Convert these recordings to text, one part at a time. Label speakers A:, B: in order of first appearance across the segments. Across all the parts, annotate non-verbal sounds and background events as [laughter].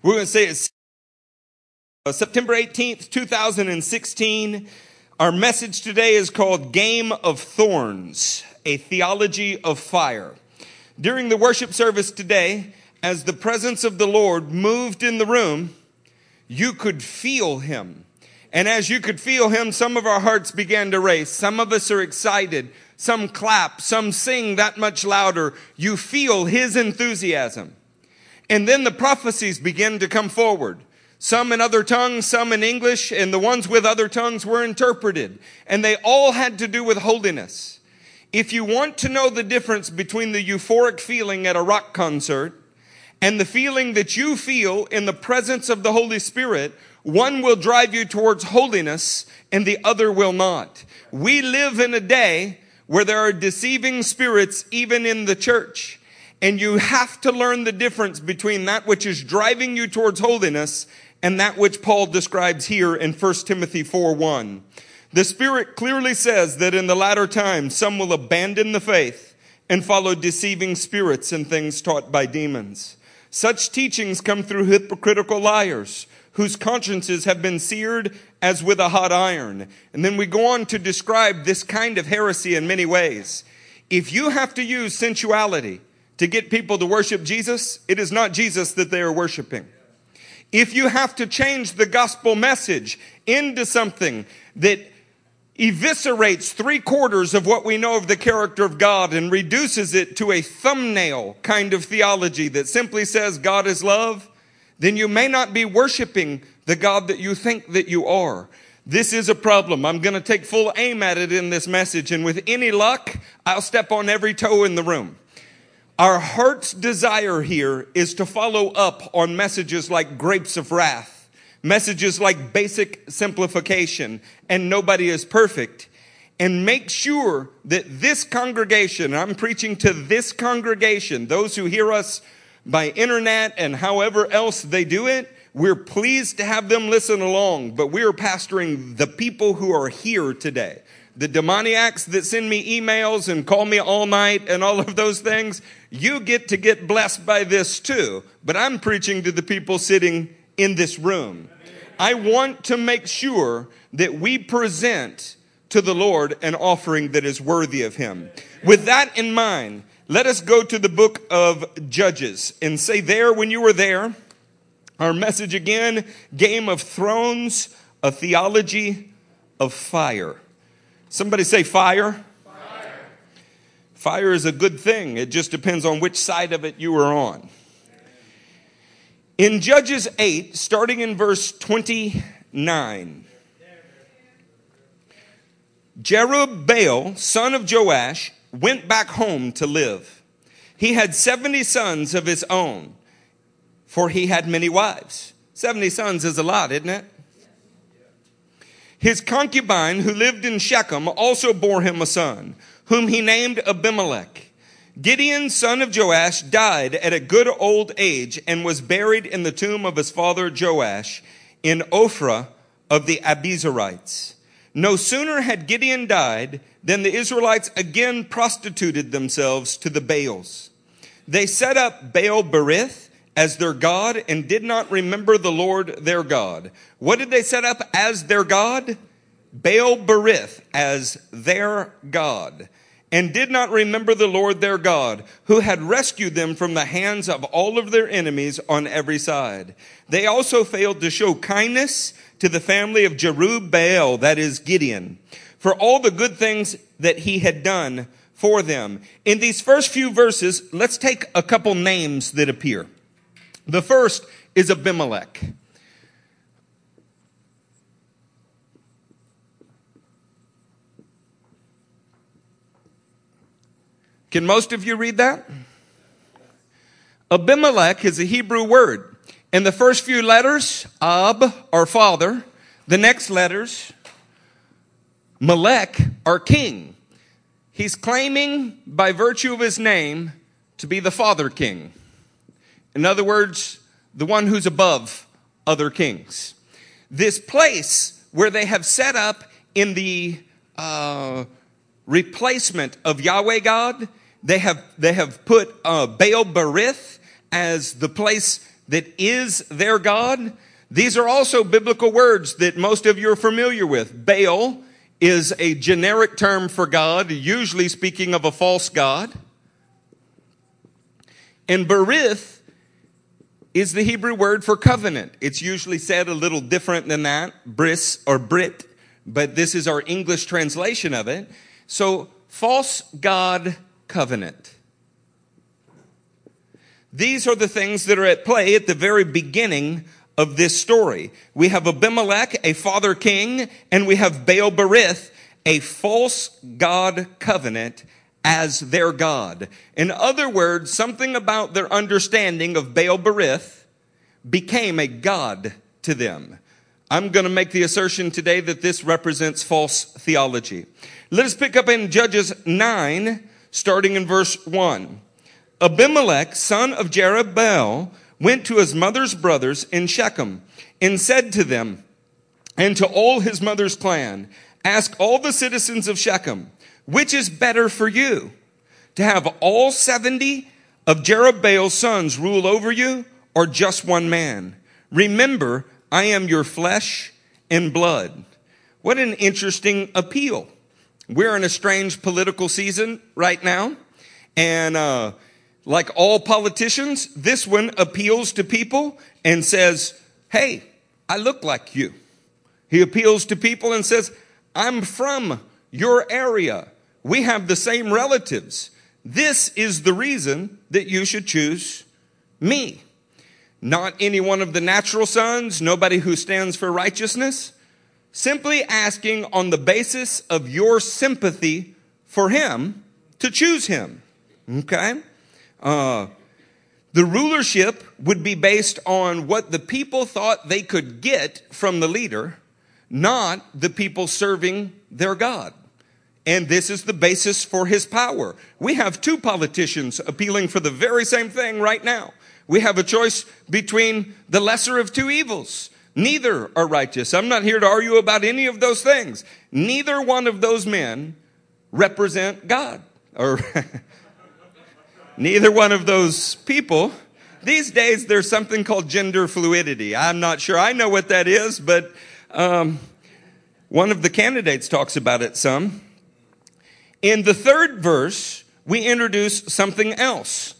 A: We're going to say it's uh, September 18th, 2016. Our message today is called Game of Thorns, a theology of fire. During the worship service today, as the presence of the Lord moved in the room, you could feel him. And as you could feel him, some of our hearts began to race. Some of us are excited. Some clap. Some sing that much louder. You feel his enthusiasm. And then the prophecies begin to come forward. Some in other tongues, some in English, and the ones with other tongues were interpreted. And they all had to do with holiness. If you want to know the difference between the euphoric feeling at a rock concert and the feeling that you feel in the presence of the Holy Spirit, one will drive you towards holiness and the other will not. We live in a day where there are deceiving spirits even in the church. And you have to learn the difference between that which is driving you towards holiness and that which Paul describes here in 1 Timothy 4 1. The Spirit clearly says that in the latter times some will abandon the faith and follow deceiving spirits and things taught by demons. Such teachings come through hypocritical liars whose consciences have been seared as with a hot iron. And then we go on to describe this kind of heresy in many ways. If you have to use sensuality to get people to worship Jesus, it is not Jesus that they are worshiping. If you have to change the gospel message into something that eviscerates three quarters of what we know of the character of God and reduces it to a thumbnail kind of theology that simply says God is love, then you may not be worshiping the God that you think that you are. This is a problem. I'm going to take full aim at it in this message, and with any luck, I'll step on every toe in the room. Our heart's desire here is to follow up on messages like grapes of wrath, messages like basic simplification, and nobody is perfect. And make sure that this congregation, I'm preaching to this congregation, those who hear us by internet and however else they do it, we're pleased to have them listen along, but we're pastoring the people who are here today the demoniacs that send me emails and call me all night and all of those things, you get to get blessed by this too. But I'm preaching to the people sitting in this room. I want to make sure that we present to the Lord an offering that is worthy of Him. With that in mind, let us go to the book of Judges and say there when you were there, our message again, Game of Thorns, a theology of fire. Somebody say fire. fire. Fire is a good thing. It just depends on which side of it you are on. In Judges 8, starting in verse 29, Jerubbaal, son of Joash, went back home to live. He had 70 sons of his own, for he had many wives. 70 sons is a lot, isn't it? His concubine, who lived in Shechem, also bore him a son, whom he named Abimelech. Gideon, son of Joash, died at a good old age and was buried in the tomb of his father Joash in Ophrah of the Abiezrites. No sooner had Gideon died than the Israelites again prostituted themselves to the Baals. They set up Baal Berith as their God and did not remember the Lord their God. What did they set up as their God? Baal Berith as their God and did not remember the Lord their God, who had rescued them from the hands of all of their enemies on every side. They also failed to show kindness to the family of Jerubbaal, that is Gideon, for all the good things that he had done for them. In these first few verses, let's take a couple names that appear. The first is Abimelech. Can most of you read that? Abimelech is a Hebrew word. And the first few letters, Ab, our father. The next letters, Melech, our king. He's claiming by virtue of his name to be the father king. In other words, the one who's above other kings. This place where they have set up in the uh, replacement of Yahweh God, they have, they have put uh, Baal Berith as the place that is their God. These are also biblical words that most of you are familiar with. Baal is a generic term for God, usually speaking of a false God. And Berith is the Hebrew word for covenant. It's usually said a little different than that, bris or brit, but this is our English translation of it. So, false God covenant. These are the things that are at play at the very beginning of this story. We have Abimelech, a father king, and we have Baal Berith, a false God covenant as their God. In other words, something about their understanding of Baal Berith became a God to them. I'm going to make the assertion today that this represents false theology. Let us pick up in Judges 9, starting in verse 1. Abimelech, son of Jerubbaal, went to his mother's brothers in Shechem and said to them and to all his mother's clan, Ask all the citizens of Shechem, which is better for you? To have all 70 of Jerubbaal's sons rule over you or just one man? Remember, I am your flesh and blood. What an interesting appeal. We're in a strange political season right now. And, uh, like all politicians, this one appeals to people and says, Hey, I look like you. He appeals to people and says, I'm from your area. We have the same relatives. This is the reason that you should choose me. Not any one of the natural sons, nobody who stands for righteousness. Simply asking on the basis of your sympathy for him to choose him. Okay? Uh, the rulership would be based on what the people thought they could get from the leader, not the people serving their God. And this is the basis for his power. We have two politicians appealing for the very same thing right now. We have a choice between the lesser of two evils. Neither are righteous. I'm not here to argue about any of those things. Neither one of those men represent God or [laughs] Neither one of those people. These days, there's something called gender fluidity. I'm not sure I know what that is, but um, one of the candidates talks about it some. In the third verse, we introduce something else.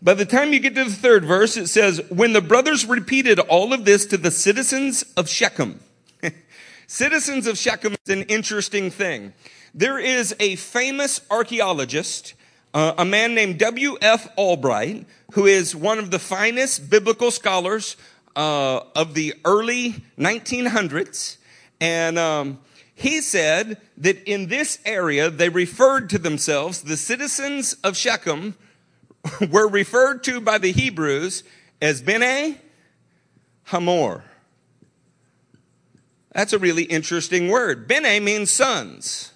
A: By the time you get to the third verse, it says, When the brothers repeated all of this to the citizens of Shechem. [laughs] citizens of Shechem is an interesting thing. There is a famous archaeologist uh, a man named W.F. Albright, who is one of the finest biblical scholars uh, of the early 1900s. And um, he said that in this area, they referred to themselves, the citizens of Shechem [laughs] were referred to by the Hebrews as Bene Hamor. That's a really interesting word. Bene means sons.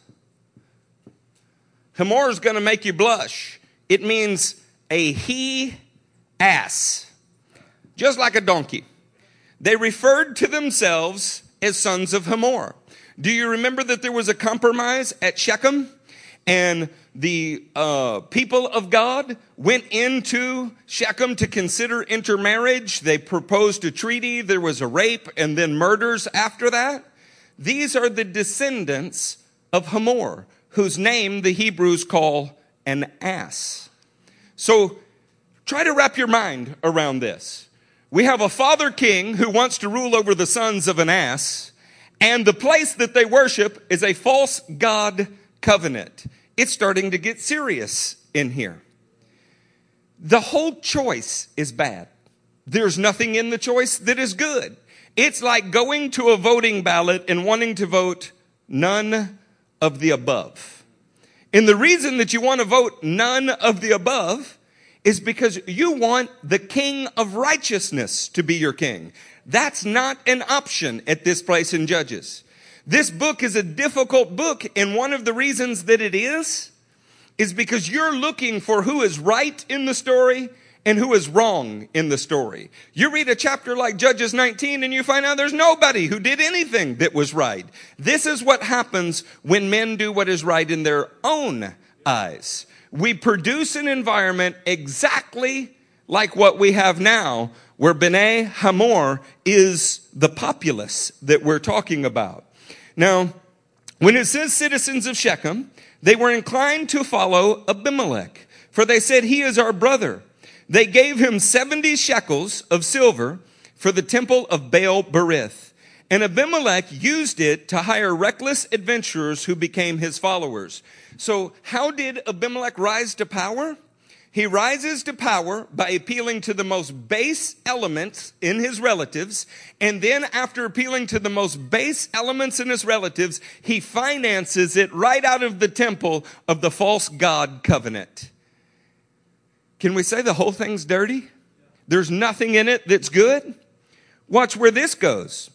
A: Hamor is going to make you blush. It means a he ass, just like a donkey. They referred to themselves as sons of Hamor. Do you remember that there was a compromise at Shechem? And the uh, people of God went into Shechem to consider intermarriage. They proposed a treaty. There was a rape and then murders after that. These are the descendants of Hamor whose name the Hebrews call an ass. So try to wrap your mind around this. We have a father king who wants to rule over the sons of an ass, and the place that they worship is a false God covenant. It's starting to get serious in here. The whole choice is bad. There's nothing in the choice that is good. It's like going to a voting ballot and wanting to vote none of the above. And the reason that you want to vote none of the above is because you want the king of righteousness to be your king. That's not an option at this place in Judges. This book is a difficult book, and one of the reasons that it is, is because you're looking for who is right in the story and who is wrong in the story. You read a chapter like Judges 19 and you find out there's nobody who did anything that was right. This is what happens when men do what is right in their own eyes. We produce an environment exactly like what we have now, where B'nai Hamor is the populace that we're talking about. Now, when it says citizens of Shechem, they were inclined to follow Abimelech, for they said, He is our brother. They gave him 70 shekels of silver for the temple of Baal Berith. And Abimelech used it to hire reckless adventurers who became his followers. So, how did Abimelech rise to power? He rises to power by appealing to the most base elements in his relatives. And then, after appealing to the most base elements in his relatives, he finances it right out of the temple of the false God covenant. Can we say the whole thing's dirty? There's nothing in it that's good? Watch where this goes.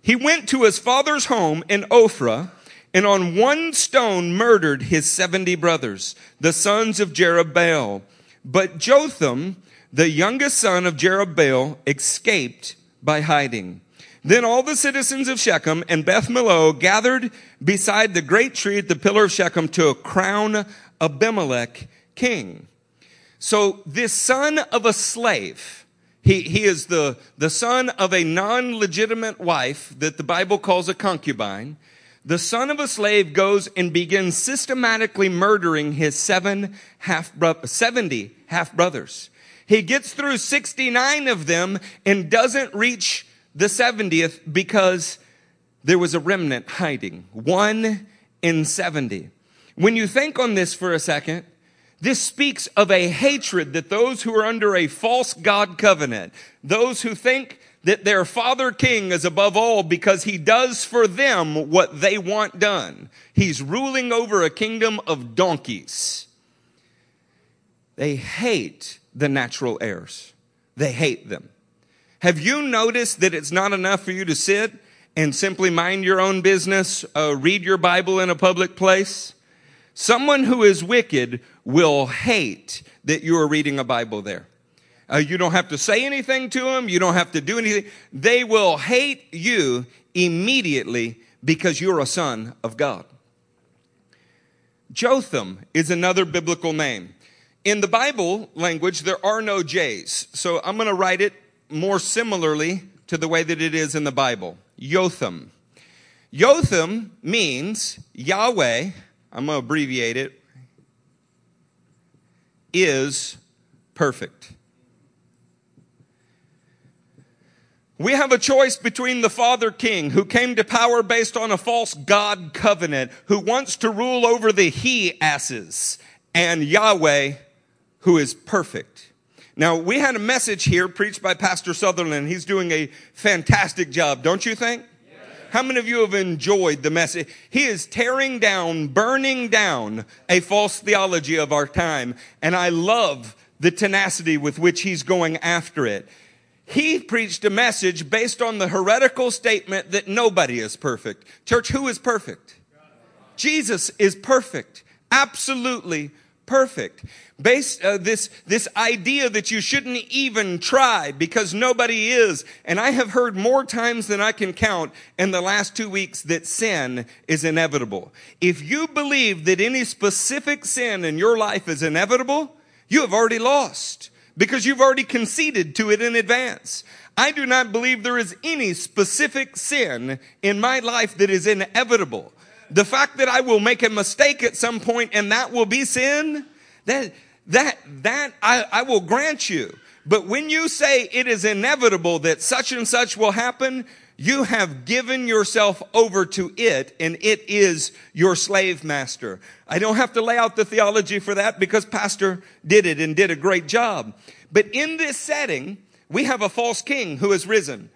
A: He went to his father's home in Ophrah and on one stone murdered his 70 brothers, the sons of Jerubbaal. But Jotham, the youngest son of Jerubbaal, escaped by hiding. Then all the citizens of Shechem and Beth Millo gathered beside the great tree at the pillar of Shechem to crown Abimelech king. So this son of a slave, he, he is the, the son of a non-legitimate wife that the Bible calls a concubine the son of a slave goes and begins systematically murdering his seven half bro- 70 half brothers. He gets through 69 of them and doesn't reach the 70th because there was a remnant hiding. One in 70. When you think on this for a second, this speaks of a hatred that those who are under a false God covenant, those who think that their father king is above all because he does for them what they want done. He's ruling over a kingdom of donkeys. They hate the natural heirs. They hate them. Have you noticed that it's not enough for you to sit and simply mind your own business, uh, read your Bible in a public place? Someone who is wicked will hate that you are reading a Bible there. Uh, you don't have to say anything to them. You don't have to do anything. They will hate you immediately because you're a son of God. Jotham is another biblical name. In the Bible language, there are no J's. So I'm going to write it more similarly to the way that it is in the Bible. Jotham. Jotham means Yahweh, I'm going to abbreviate it, is perfect. We have a choice between the Father King, who came to power based on a false God covenant, who wants to rule over the he asses, and Yahweh, who is perfect. Now, we had a message here preached by Pastor Sutherland. He's doing a fantastic job, don't you think? How many of you have enjoyed the message? He is tearing down, burning down a false theology of our time. And I love the tenacity with which he's going after it. He preached a message based on the heretical statement that nobody is perfect. Church, who is perfect? Jesus is perfect. Absolutely perfect. Based uh, this this idea that you shouldn't even try because nobody is. And I have heard more times than I can count in the last 2 weeks that sin is inevitable. If you believe that any specific sin in your life is inevitable, you have already lost because you've already conceded to it in advance. I do not believe there is any specific sin in my life that is inevitable. The fact that I will make a mistake at some point and that will be sin, that, that, that I, I will grant you. But when you say it is inevitable that such and such will happen, you have given yourself over to it and it is your slave master. I don't have to lay out the theology for that because pastor did it and did a great job. But in this setting, we have a false king who has risen.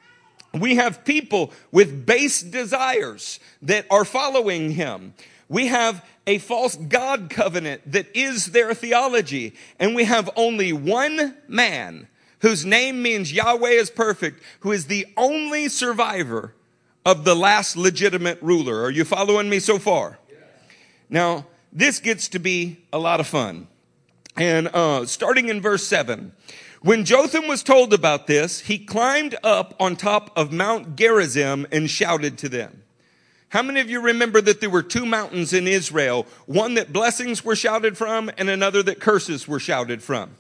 A: We have people with base desires that are following him. We have a false God covenant that is their theology. And we have only one man whose name means Yahweh is perfect, who is the only survivor of the last legitimate ruler. Are you following me so far? Yes. Now, this gets to be a lot of fun. And uh, starting in verse 7, when Jotham was told about this, he climbed up on top of Mount Gerizim and shouted to them. How many of you remember that there were two mountains in Israel? One that blessings were shouted from and another that curses were shouted from.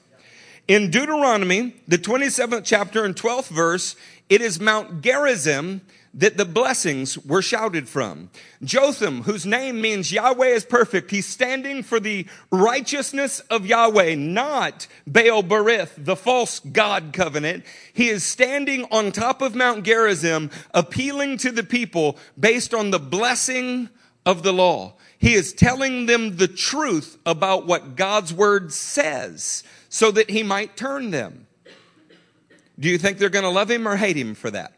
A: In Deuteronomy, the 27th chapter and 12th verse, it is Mount Gerizim that the blessings were shouted from. Jotham, whose name means Yahweh is perfect, he's standing for the righteousness of Yahweh, not Baal Berith, the false God covenant. He is standing on top of Mount Gerizim, appealing to the people based on the blessing of the law. He is telling them the truth about what God's word says so that he might turn them. Do you think they're going to love him or hate him for that?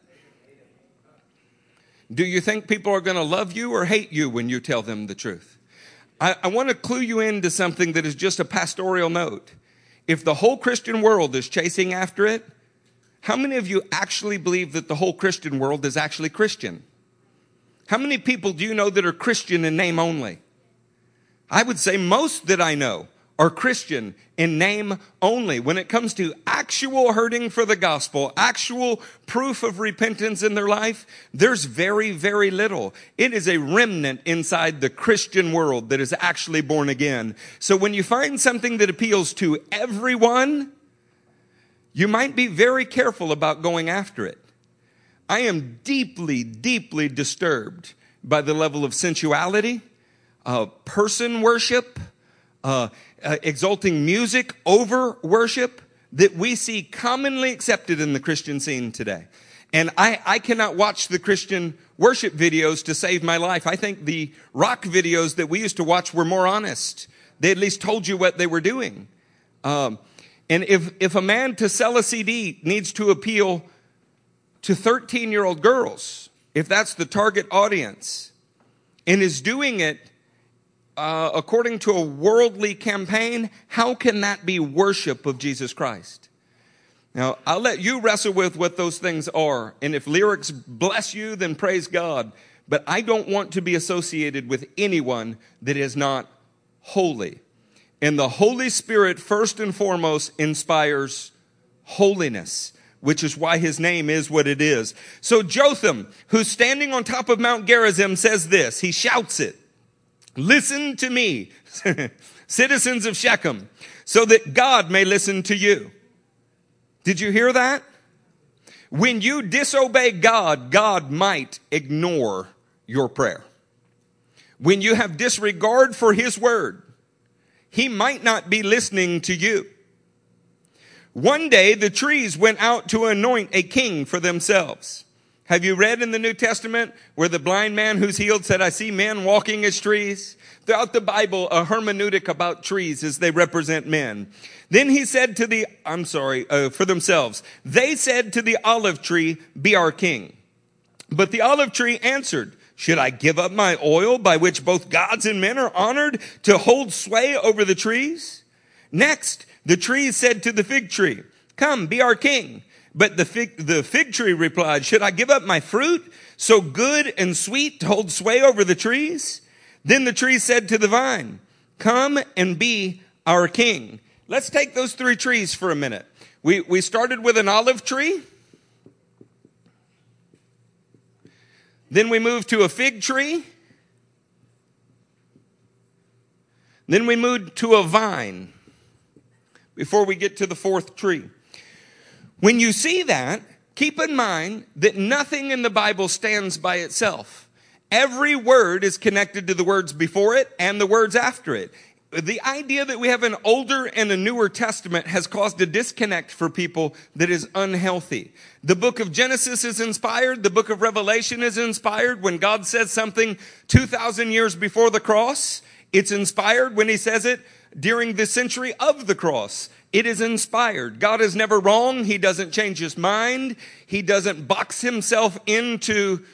A: Do you think people are going to love you or hate you when you tell them the truth? I, I want to clue you into something that is just a pastoral note. If the whole Christian world is chasing after it, how many of you actually believe that the whole Christian world is actually Christian? How many people do you know that are Christian in name only? I would say most that I know are Christian in name only. When it comes to actual hurting for the gospel, actual proof of repentance in their life, there's very, very little. It is a remnant inside the Christian world that is actually born again. So when you find something that appeals to everyone, you might be very careful about going after it. I am deeply, deeply disturbed by the level of sensuality, uh, person worship, uh, uh, exalting music over worship that we see commonly accepted in the Christian scene today. And I, I cannot watch the Christian worship videos to save my life. I think the rock videos that we used to watch were more honest. They at least told you what they were doing. Um, and if, if a man to sell a CD needs to appeal to 13 year old girls, if that's the target audience, and is doing it uh, according to a worldly campaign, how can that be worship of Jesus Christ? Now, I'll let you wrestle with what those things are. And if lyrics bless you, then praise God. But I don't want to be associated with anyone that is not holy. And the Holy Spirit, first and foremost, inspires holiness, which is why his name is what it is. So Jotham, who's standing on top of Mount Gerizim, says this. He shouts it. Listen to me, [laughs] citizens of Shechem, so that God may listen to you. Did you hear that? When you disobey God, God might ignore your prayer. When you have disregard for His word, He might not be listening to you. One day the trees went out to anoint a king for themselves. Have you read in the New Testament where the blind man who's healed said, I see men walking as trees? Throughout the Bible, a hermeneutic about trees as they represent men. Then he said to the, I'm sorry, uh, for themselves, they said to the olive tree, be our king. But the olive tree answered, should I give up my oil by which both gods and men are honored to hold sway over the trees? Next, the tree said to the fig tree, come, be our king. But the fig, the fig tree replied, should I give up my fruit so good and sweet to hold sway over the trees? Then the tree said to the vine, come and be our king. Let's take those three trees for a minute. We, we started with an olive tree. Then we moved to a fig tree. Then we moved to a vine before we get to the fourth tree. When you see that, keep in mind that nothing in the Bible stands by itself. Every word is connected to the words before it and the words after it. The idea that we have an older and a newer testament has caused a disconnect for people that is unhealthy. The book of Genesis is inspired. The book of Revelation is inspired. When God says something 2,000 years before the cross, it's inspired when he says it during the century of the cross. It is inspired. God is never wrong. He doesn't change his mind. He doesn't box himself into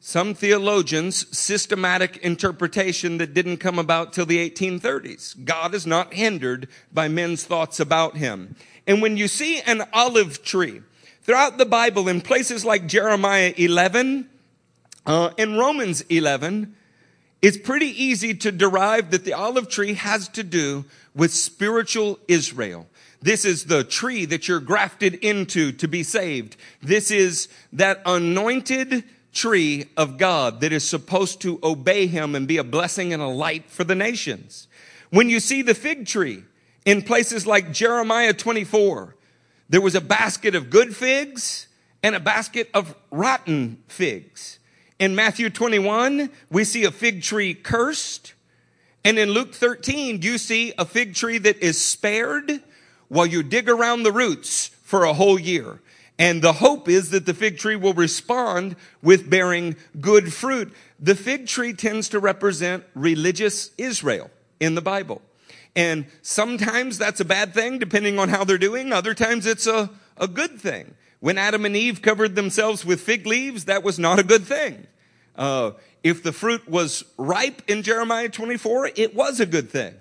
A: some theologians' systematic interpretation that didn't come about till the 1830s. God is not hindered by men's thoughts about him. And when you see an olive tree throughout the Bible in places like Jeremiah 11 uh, and Romans 11, it's pretty easy to derive that the olive tree has to do with spiritual Israel. This is the tree that you're grafted into to be saved. This is that anointed tree of God that is supposed to obey him and be a blessing and a light for the nations. When you see the fig tree In places like Jeremiah 24, there was a basket of good figs and a basket of rotten figs. In Matthew 21, we see a fig tree cursed. And in Luke 13, you see a fig tree that is spared while you dig around the roots for a whole year. And the hope is that the fig tree will respond with bearing good fruit. The fig tree tends to represent religious Israel in the Bible. And sometimes that's a bad thing, depending on how they're doing. Other times it's a, a good thing. When Adam and Eve covered themselves with fig leaves, that was not a good thing. Uh, if the fruit was ripe in Jeremiah 24, it was a good thing.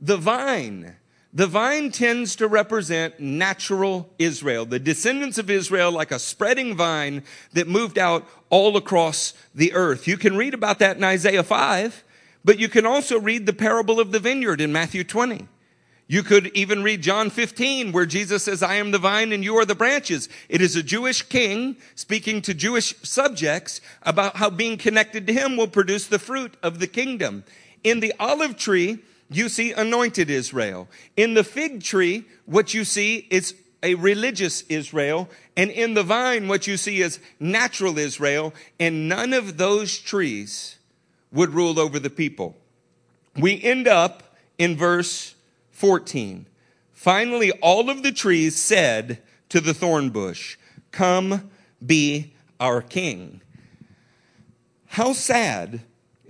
A: The vine the vine tends to represent natural Israel, the descendants of Israel, like a spreading vine that moved out all across the earth. You can read about that in Isaiah 5, but you can also read the parable of the vineyard in Matthew 20. You could even read John 15 where Jesus says, I am the vine and you are the branches. It is a Jewish king speaking to Jewish subjects about how being connected to him will produce the fruit of the kingdom. In the olive tree, you see anointed Israel. In the fig tree, what you see is a religious Israel. And in the vine, what you see is natural Israel. And none of those trees would rule over the people. We end up in verse 14. Finally, all of the trees said to the thorn bush, Come be our king. How sad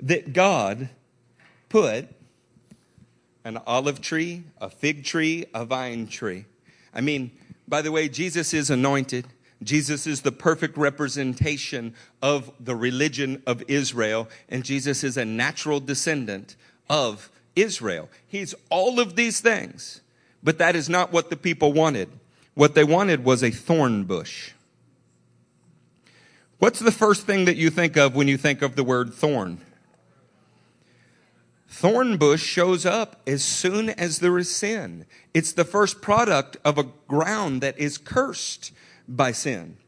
A: that God put an olive tree, a fig tree, a vine tree. I mean, by the way, Jesus is anointed. Jesus is the perfect representation of the religion of Israel, and Jesus is a natural descendant of Israel. He's all of these things, but that is not what the people wanted. What they wanted was a thorn bush. What's the first thing that you think of when you think of the word thorn? Thorn bush shows up as soon as there is sin. It's the first product of a ground that is cursed by sin.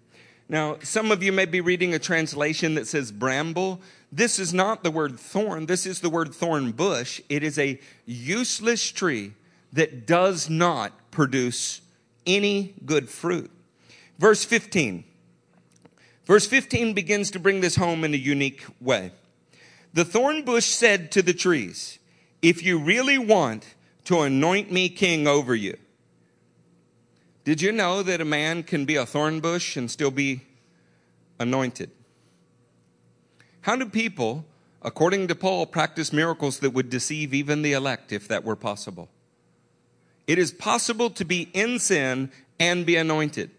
A: Now, some of you may be reading a translation that says bramble. This is not the word thorn. This is the word thorn bush. It is a useless tree that does not produce any good fruit. Verse 15. Verse 15 begins to bring this home in a unique way. The thorn bush said to the trees, If you really want to anoint me king over you, did you know that a man can be a thorn bush and still be anointed? How do people, according to Paul, practice miracles that would deceive even the elect if that were possible? It is possible to be in sin and be anointed.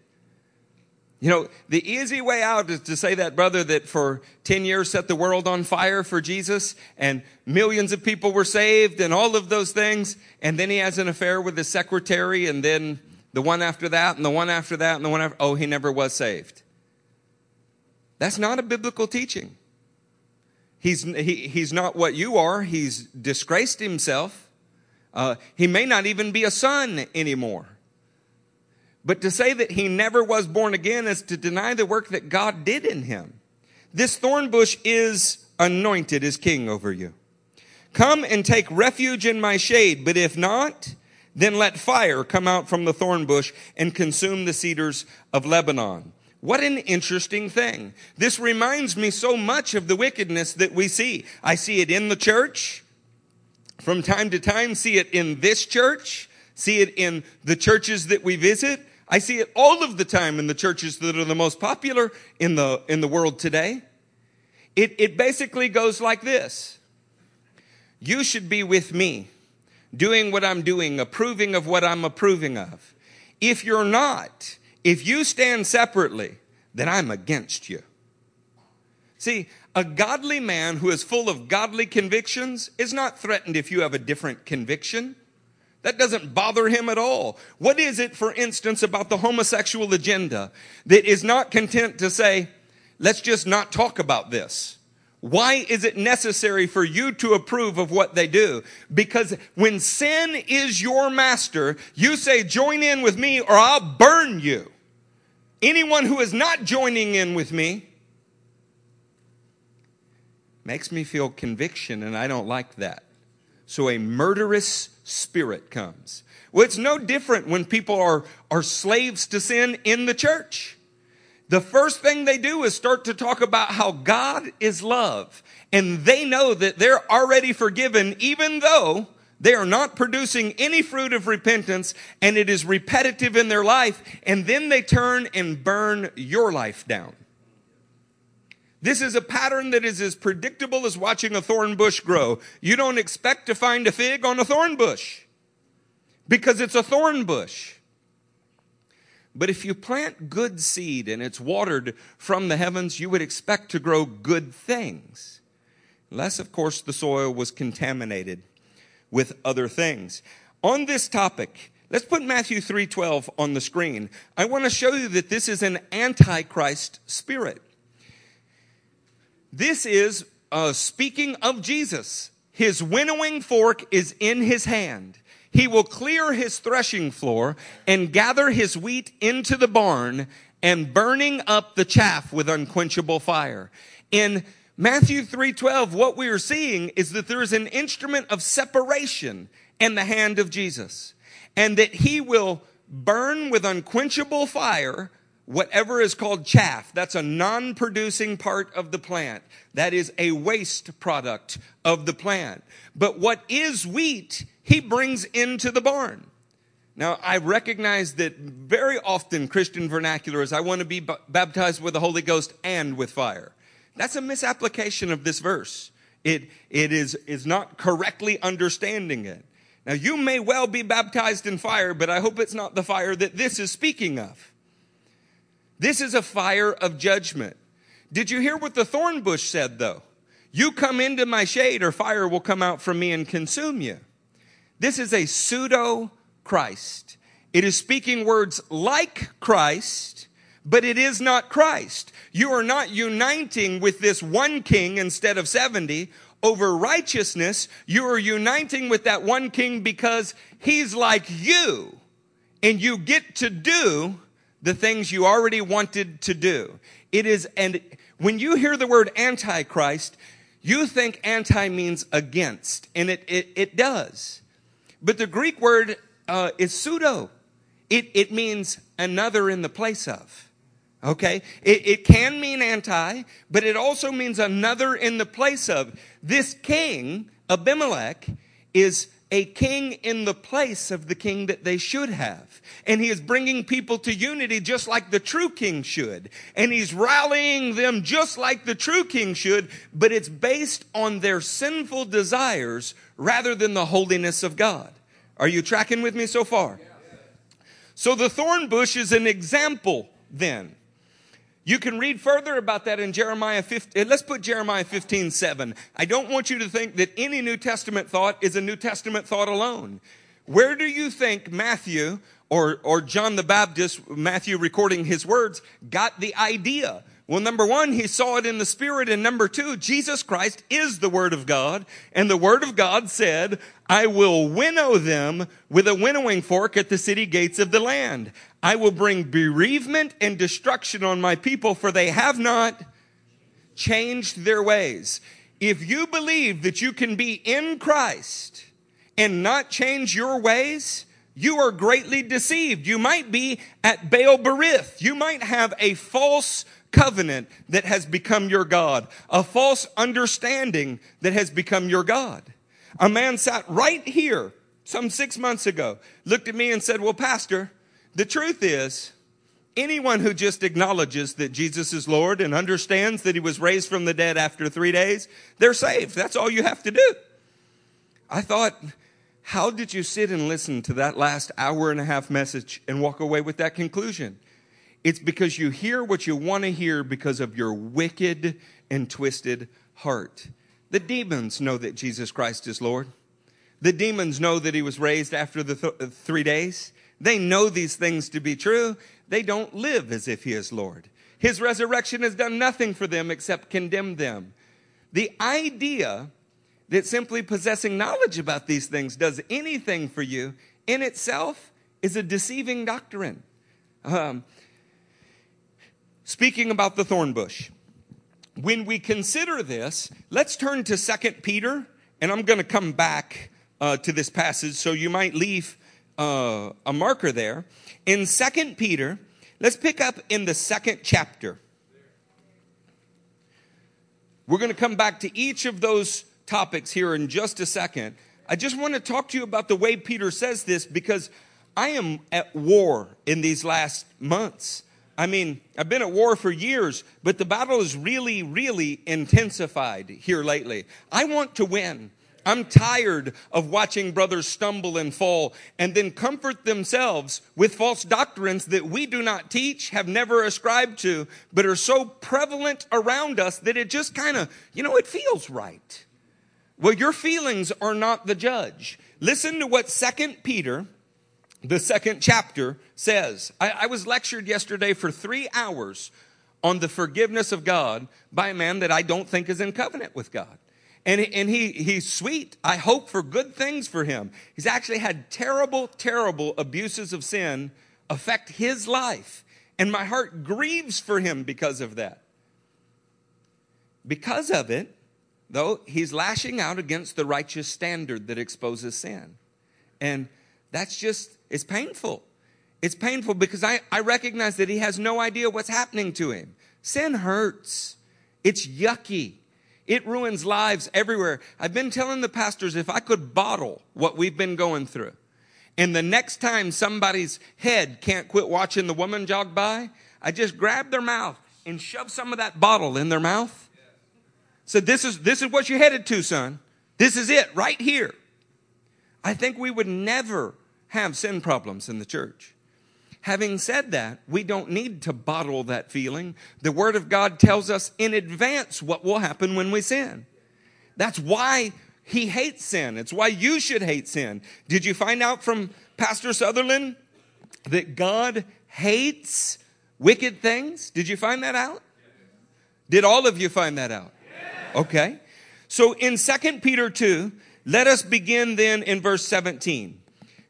A: You know, the easy way out is to say that brother that for 10 years set the world on fire for Jesus and millions of people were saved and all of those things. And then he has an affair with his secretary and then the one after that and the one after that and the one after, oh, he never was saved. That's not a biblical teaching. He's, he, he's not what you are. He's disgraced himself. Uh, he may not even be a son anymore. But to say that he never was born again is to deny the work that God did in him. This thorn bush is anointed as king over you. Come and take refuge in my shade, but if not, then let fire come out from the thorn bush and consume the cedars of Lebanon. What an interesting thing. This reminds me so much of the wickedness that we see. I see it in the church from time to time, see it in this church, see it in the churches that we visit. I see it all of the time in the churches that are the most popular in the, in the world today. It, it basically goes like this. You should be with me, doing what I'm doing, approving of what I'm approving of. If you're not, if you stand separately, then I'm against you. See, a godly man who is full of godly convictions is not threatened if you have a different conviction. That doesn't bother him at all. What is it, for instance, about the homosexual agenda that is not content to say, let's just not talk about this? Why is it necessary for you to approve of what they do? Because when sin is your master, you say, join in with me or I'll burn you. Anyone who is not joining in with me makes me feel conviction and I don't like that. So a murderous spirit comes. Well, it's no different when people are, are slaves to sin in the church. The first thing they do is start to talk about how God is love. And they know that they're already forgiven, even though they are not producing any fruit of repentance and it is repetitive in their life. And then they turn and burn your life down. This is a pattern that is as predictable as watching a thorn bush grow. You don't expect to find a fig on a thorn bush because it's a thorn bush. But if you plant good seed and it's watered from the heavens, you would expect to grow good things. Unless, of course, the soil was contaminated with other things. On this topic, let's put Matthew 3:12 on the screen. I want to show you that this is an antichrist spirit. This is uh, speaking of Jesus. His winnowing fork is in his hand. He will clear his threshing floor and gather his wheat into the barn and burning up the chaff with unquenchable fire. In Matthew 3:12 what we are seeing is that there is an instrument of separation in the hand of Jesus and that he will burn with unquenchable fire whatever is called chaff. That's a non-producing part of the plant. That is a waste product of the plant. But what is wheat, he brings into the barn. Now, I recognize that very often Christian vernacular is I want to be baptized with the Holy Ghost and with fire. That's a misapplication of this verse. It, it is, is not correctly understanding it. Now, you may well be baptized in fire, but I hope it's not the fire that this is speaking of. This is a fire of judgment. Did you hear what the thorn bush said, though? You come into my shade, or fire will come out from me and consume you. This is a pseudo Christ. It is speaking words like Christ, but it is not Christ. You are not uniting with this one king instead of 70 over righteousness. You are uniting with that one king because he's like you and you get to do the things you already wanted to do. It is, and when you hear the word antichrist, you think anti means against, and it, it, it does. But the Greek word uh, is pseudo. It, it means another in the place of. Okay? It, it, can mean anti, but it also means another in the place of. This king, Abimelech, is a king in the place of the king that they should have. And he is bringing people to unity just like the true king should. And he's rallying them just like the true king should, but it's based on their sinful desires rather than the holiness of God. Are you tracking with me so far? So the thorn bush is an example then you can read further about that in Jeremiah 15. Eh, let's put Jeremiah 15, 7. I don't want you to think that any New Testament thought is a New Testament thought alone. Where do you think Matthew or, or John the Baptist, Matthew recording his words, got the idea? Well, number one, he saw it in the Spirit. And number two, Jesus Christ is the Word of God. And the Word of God said, I will winnow them with a winnowing fork at the city gates of the land. I will bring bereavement and destruction on my people, for they have not changed their ways. If you believe that you can be in Christ and not change your ways, you are greatly deceived. You might be at Baal Berith. You might have a false covenant that has become your God, a false understanding that has become your God. A man sat right here some six months ago, looked at me and said, Well, Pastor, the truth is, anyone who just acknowledges that Jesus is Lord and understands that he was raised from the dead after three days, they're saved. That's all you have to do. I thought, how did you sit and listen to that last hour and a half message and walk away with that conclusion? It's because you hear what you want to hear because of your wicked and twisted heart. The demons know that Jesus Christ is Lord. The demons know that he was raised after the th- three days. They know these things to be true. They don't live as if he is Lord. His resurrection has done nothing for them except condemn them. The idea that simply possessing knowledge about these things does anything for you in itself is a deceiving doctrine. Um, speaking about the thorn bush, when we consider this, let's turn to 2 Peter, and I'm going to come back uh, to this passage, so you might leave uh, a marker there. In Second Peter, let's pick up in the second chapter. We're going to come back to each of those topics here in just a second. I just want to talk to you about the way Peter says this because I am at war in these last months. I mean, I've been at war for years, but the battle is really, really intensified here lately. I want to win. I'm tired of watching brothers stumble and fall and then comfort themselves with false doctrines that we do not teach, have never ascribed to, but are so prevalent around us that it just kind of, you know, it feels right. Well, your feelings are not the judge. Listen to what Second Peter, the second chapter, says. I, I was lectured yesterday for three hours on the forgiveness of God by a man that I don't think is in covenant with God and, and he, he's sweet. I hope for good things for him. He's actually had terrible, terrible abuses of sin affect his life. And my heart grieves for him because of that. Because of it, though, he's lashing out against the righteous standard that exposes sin. And that's just, it's painful. It's painful because I, I recognize that he has no idea what's happening to him. Sin hurts. It's yucky. It ruins lives everywhere. I've been telling the pastors if I could bottle what we've been going through, and the next time somebody's head can't quit watching the woman jog by, I just grab their mouth and shove some of that bottle in their mouth. So this is this is what you're headed to, son. This is it right here. I think we would never have sin problems in the church. Having said that, we don't need to bottle that feeling. The Word of God tells us in advance what will happen when we sin. That's why He hates sin. It's why you should hate sin. Did you find out from Pastor Sutherland that God hates wicked things? Did you find that out? Did all of you find that out? Okay. So in 2 Peter 2, let us begin then in verse 17.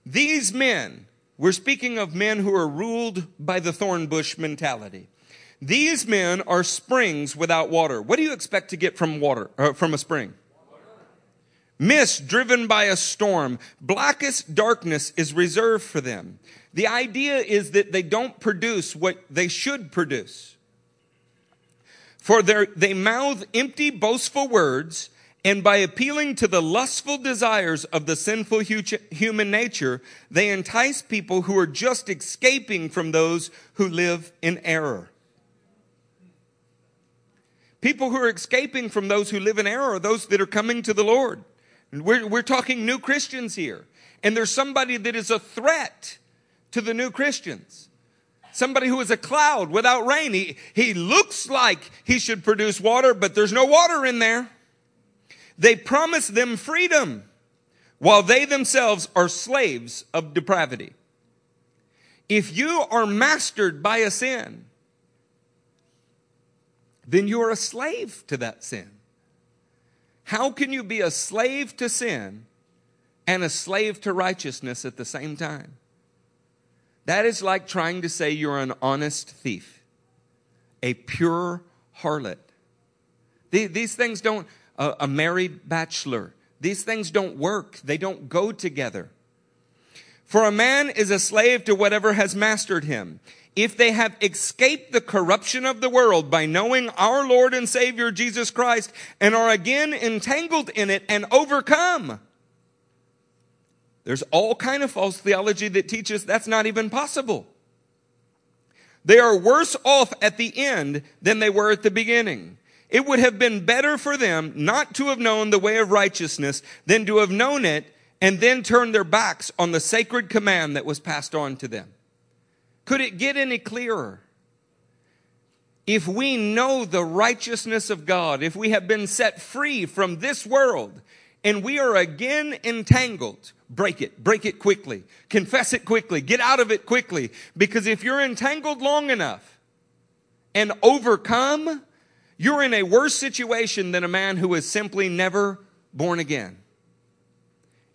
A: These men, we're speaking of men who are ruled by the thorn bush mentality. These men are springs without water. What do you expect to get from water, uh, from a spring? Mist driven by a storm. Blackest darkness is reserved for them. The idea is that they don't produce what they should produce. For they mouth empty, boastful words and by appealing to the lustful desires of the sinful human nature, they entice people who are just escaping from those who live in error. People who are escaping from those who live in error are those that are coming to the Lord. We're, we're talking new Christians here. And there's somebody that is a threat to the new Christians. Somebody who is a cloud without rain. He, he looks like he should produce water, but there's no water in there. They promise them freedom while they themselves are slaves of depravity. If you are mastered by a sin, then you're a slave to that sin. How can you be a slave to sin and a slave to righteousness at the same time? That is like trying to say you're an honest thief, a pure harlot. These things don't, a, a married bachelor. These things don't work. They don't go together. For a man is a slave to whatever has mastered him. If they have escaped the corruption of the world by knowing our Lord and Savior Jesus Christ and are again entangled in it and overcome. There's all kind of false theology that teaches that's not even possible. They are worse off at the end than they were at the beginning. It would have been better for them not to have known the way of righteousness than to have known it and then turn their backs on the sacred command that was passed on to them. Could it get any clearer? If we know the righteousness of God, if we have been set free from this world and we are again entangled, break it, break it quickly, confess it quickly, get out of it quickly. Because if you're entangled long enough and overcome, you're in a worse situation than a man who is simply never born again.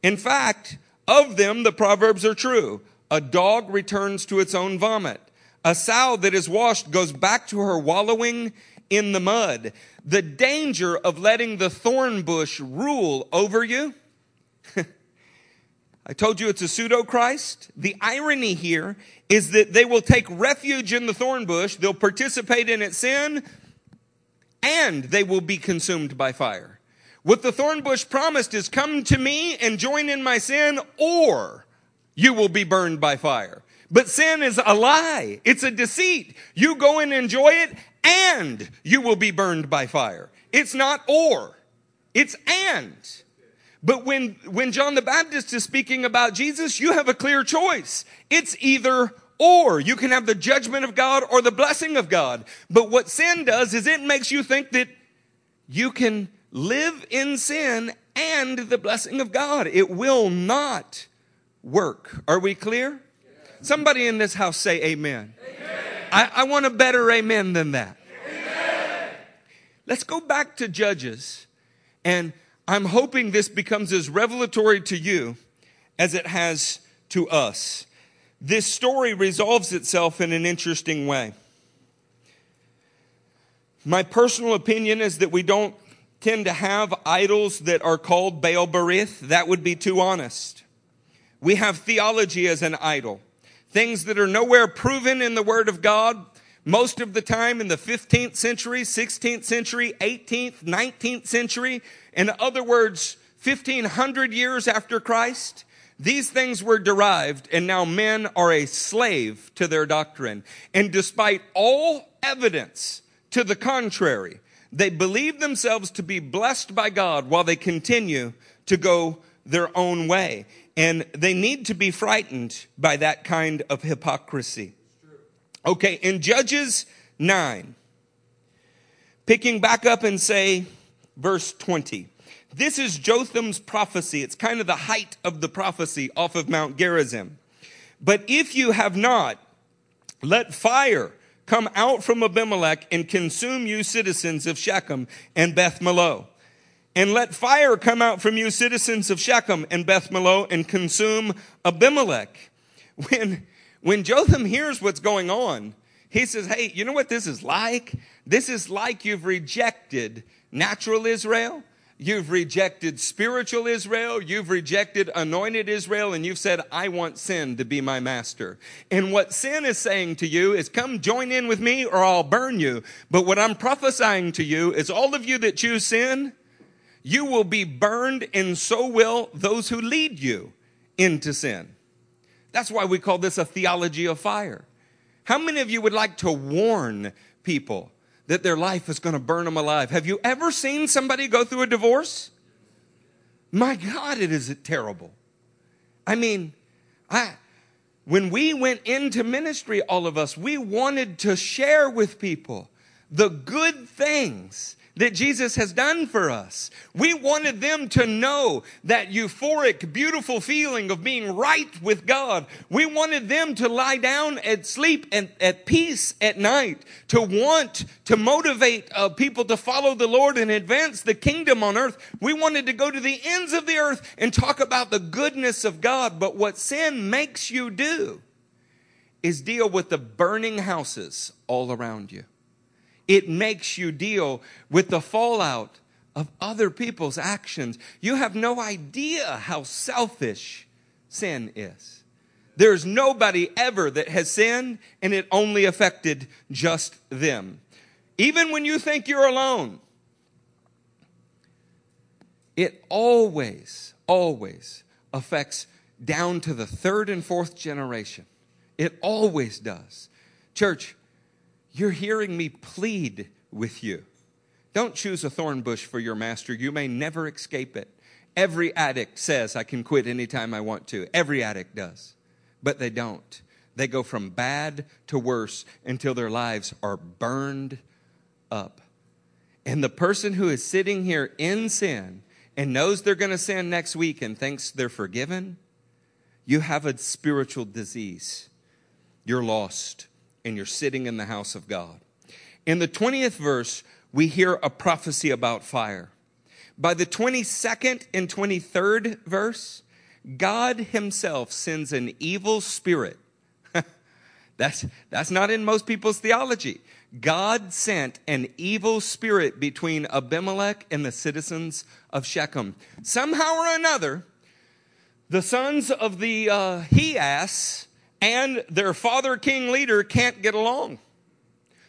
A: In fact, of them, the Proverbs are true. A dog returns to its own vomit. A sow that is washed goes back to her wallowing in the mud. The danger of letting the thorn bush rule over you [laughs] I told you it's a pseudo Christ. The irony here is that they will take refuge in the thorn bush, they'll participate in its sin, and they will be consumed by fire. What the thorn bush promised is come to me and join in my sin, or you will be burned by fire. But sin is a lie. It's a deceit. You go and enjoy it and you will be burned by fire. It's not or. It's and. But when, when John the Baptist is speaking about Jesus, you have a clear choice. It's either or. You can have the judgment of God or the blessing of God. But what sin does is it makes you think that you can live in sin and the blessing of God. It will not work. Are we clear? Somebody in this house say amen. amen. I, I, want a better amen than that. Amen. Let's go back to Judges and I'm hoping this becomes as revelatory to you as it has to us. This story resolves itself in an interesting way. My personal opinion is that we don't tend to have idols that are called Baal Berith. That would be too honest. We have theology as an idol. Things that are nowhere proven in the Word of God, most of the time in the 15th century, 16th century, 18th, 19th century, in other words, 1500 years after Christ, these things were derived and now men are a slave to their doctrine. And despite all evidence to the contrary, they believe themselves to be blessed by God while they continue to go their own way. And they need to be frightened by that kind of hypocrisy. Okay, in Judges 9, picking back up and say, verse 20. This is Jotham's prophecy. It's kind of the height of the prophecy off of Mount Gerizim. But if you have not, let fire come out from Abimelech and consume you citizens of Shechem and Beth Millo. And let fire come out from you citizens of Shechem and Beth Millo and consume Abimelech. [laughs] When, when Jotham hears what's going on, he says, Hey, you know what this is like? This is like you've rejected natural Israel. You've rejected spiritual Israel. You've rejected anointed Israel and you've said, I want sin to be my master. And what sin is saying to you is come join in with me or I'll burn you. But what I'm prophesying to you is all of you that choose sin, you will be burned and so will those who lead you into sin. That's why we call this a theology of fire. How many of you would like to warn people that their life is going to burn them alive? Have you ever seen somebody go through a divorce? My God, it is terrible. I mean, I, when we went into ministry, all of us, we wanted to share with people the good things that Jesus has done for us. We wanted them to know that euphoric, beautiful feeling of being right with God. We wanted them to lie down and sleep and at peace at night, to want to motivate uh, people to follow the Lord and advance the kingdom on earth. We wanted to go to the ends of the earth and talk about the goodness of God. But what sin makes you do is deal with the burning houses all around you it makes you deal with the fallout of other people's actions. You have no idea how selfish sin is. There's nobody ever that has sinned and it only affected just them. Even when you think you're alone, it always, always affects down to the third and fourth generation. It always does. Church, you're hearing me plead with you. Don't choose a thorn bush for your master. You may never escape it. Every addict says, I can quit anytime I want to. Every addict does. But they don't. They go from bad to worse until their lives are burned up. And the person who is sitting here in sin and knows they're going to sin next week and thinks they're forgiven, you have a spiritual disease. You're lost and you're sitting in the house of God. In the 20th verse, we hear a prophecy about fire. By the 22nd and 23rd verse, God himself sends an evil spirit. [laughs] that's, that's not in most people's theology. God sent an evil spirit between Abimelech and the citizens of Shechem. Somehow or another, the sons of the uh, Hias and their father king leader can't get along.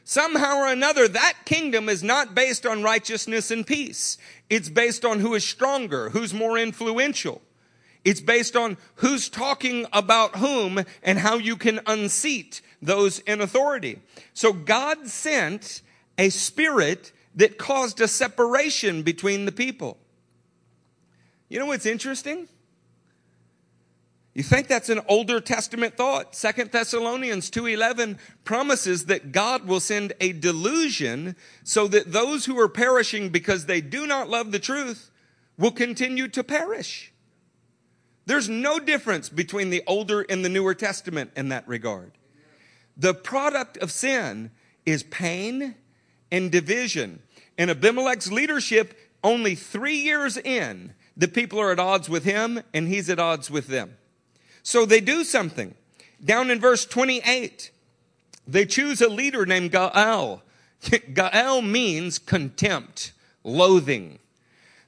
A: Somehow or another, that kingdom is not based on righteousness and peace. It's based on who is stronger, who's more influential. It's based on who's talking about whom and how you can unseat those in authority. So God sent a spirit that caused a separation between the people. You know what's interesting? You think that's an older testament thought. Second Thessalonians 2:11 promises that God will send a delusion so that those who are perishing because they do not love the truth will continue to perish. There's no difference between the older and the newer testament in that regard. The product of sin is pain and division. In Abimelech's leadership, only 3 years in, the people are at odds with him and he's at odds with them. So they do something. Down in verse 28, they choose a leader named Gaal. [laughs] Gaal means contempt, loathing.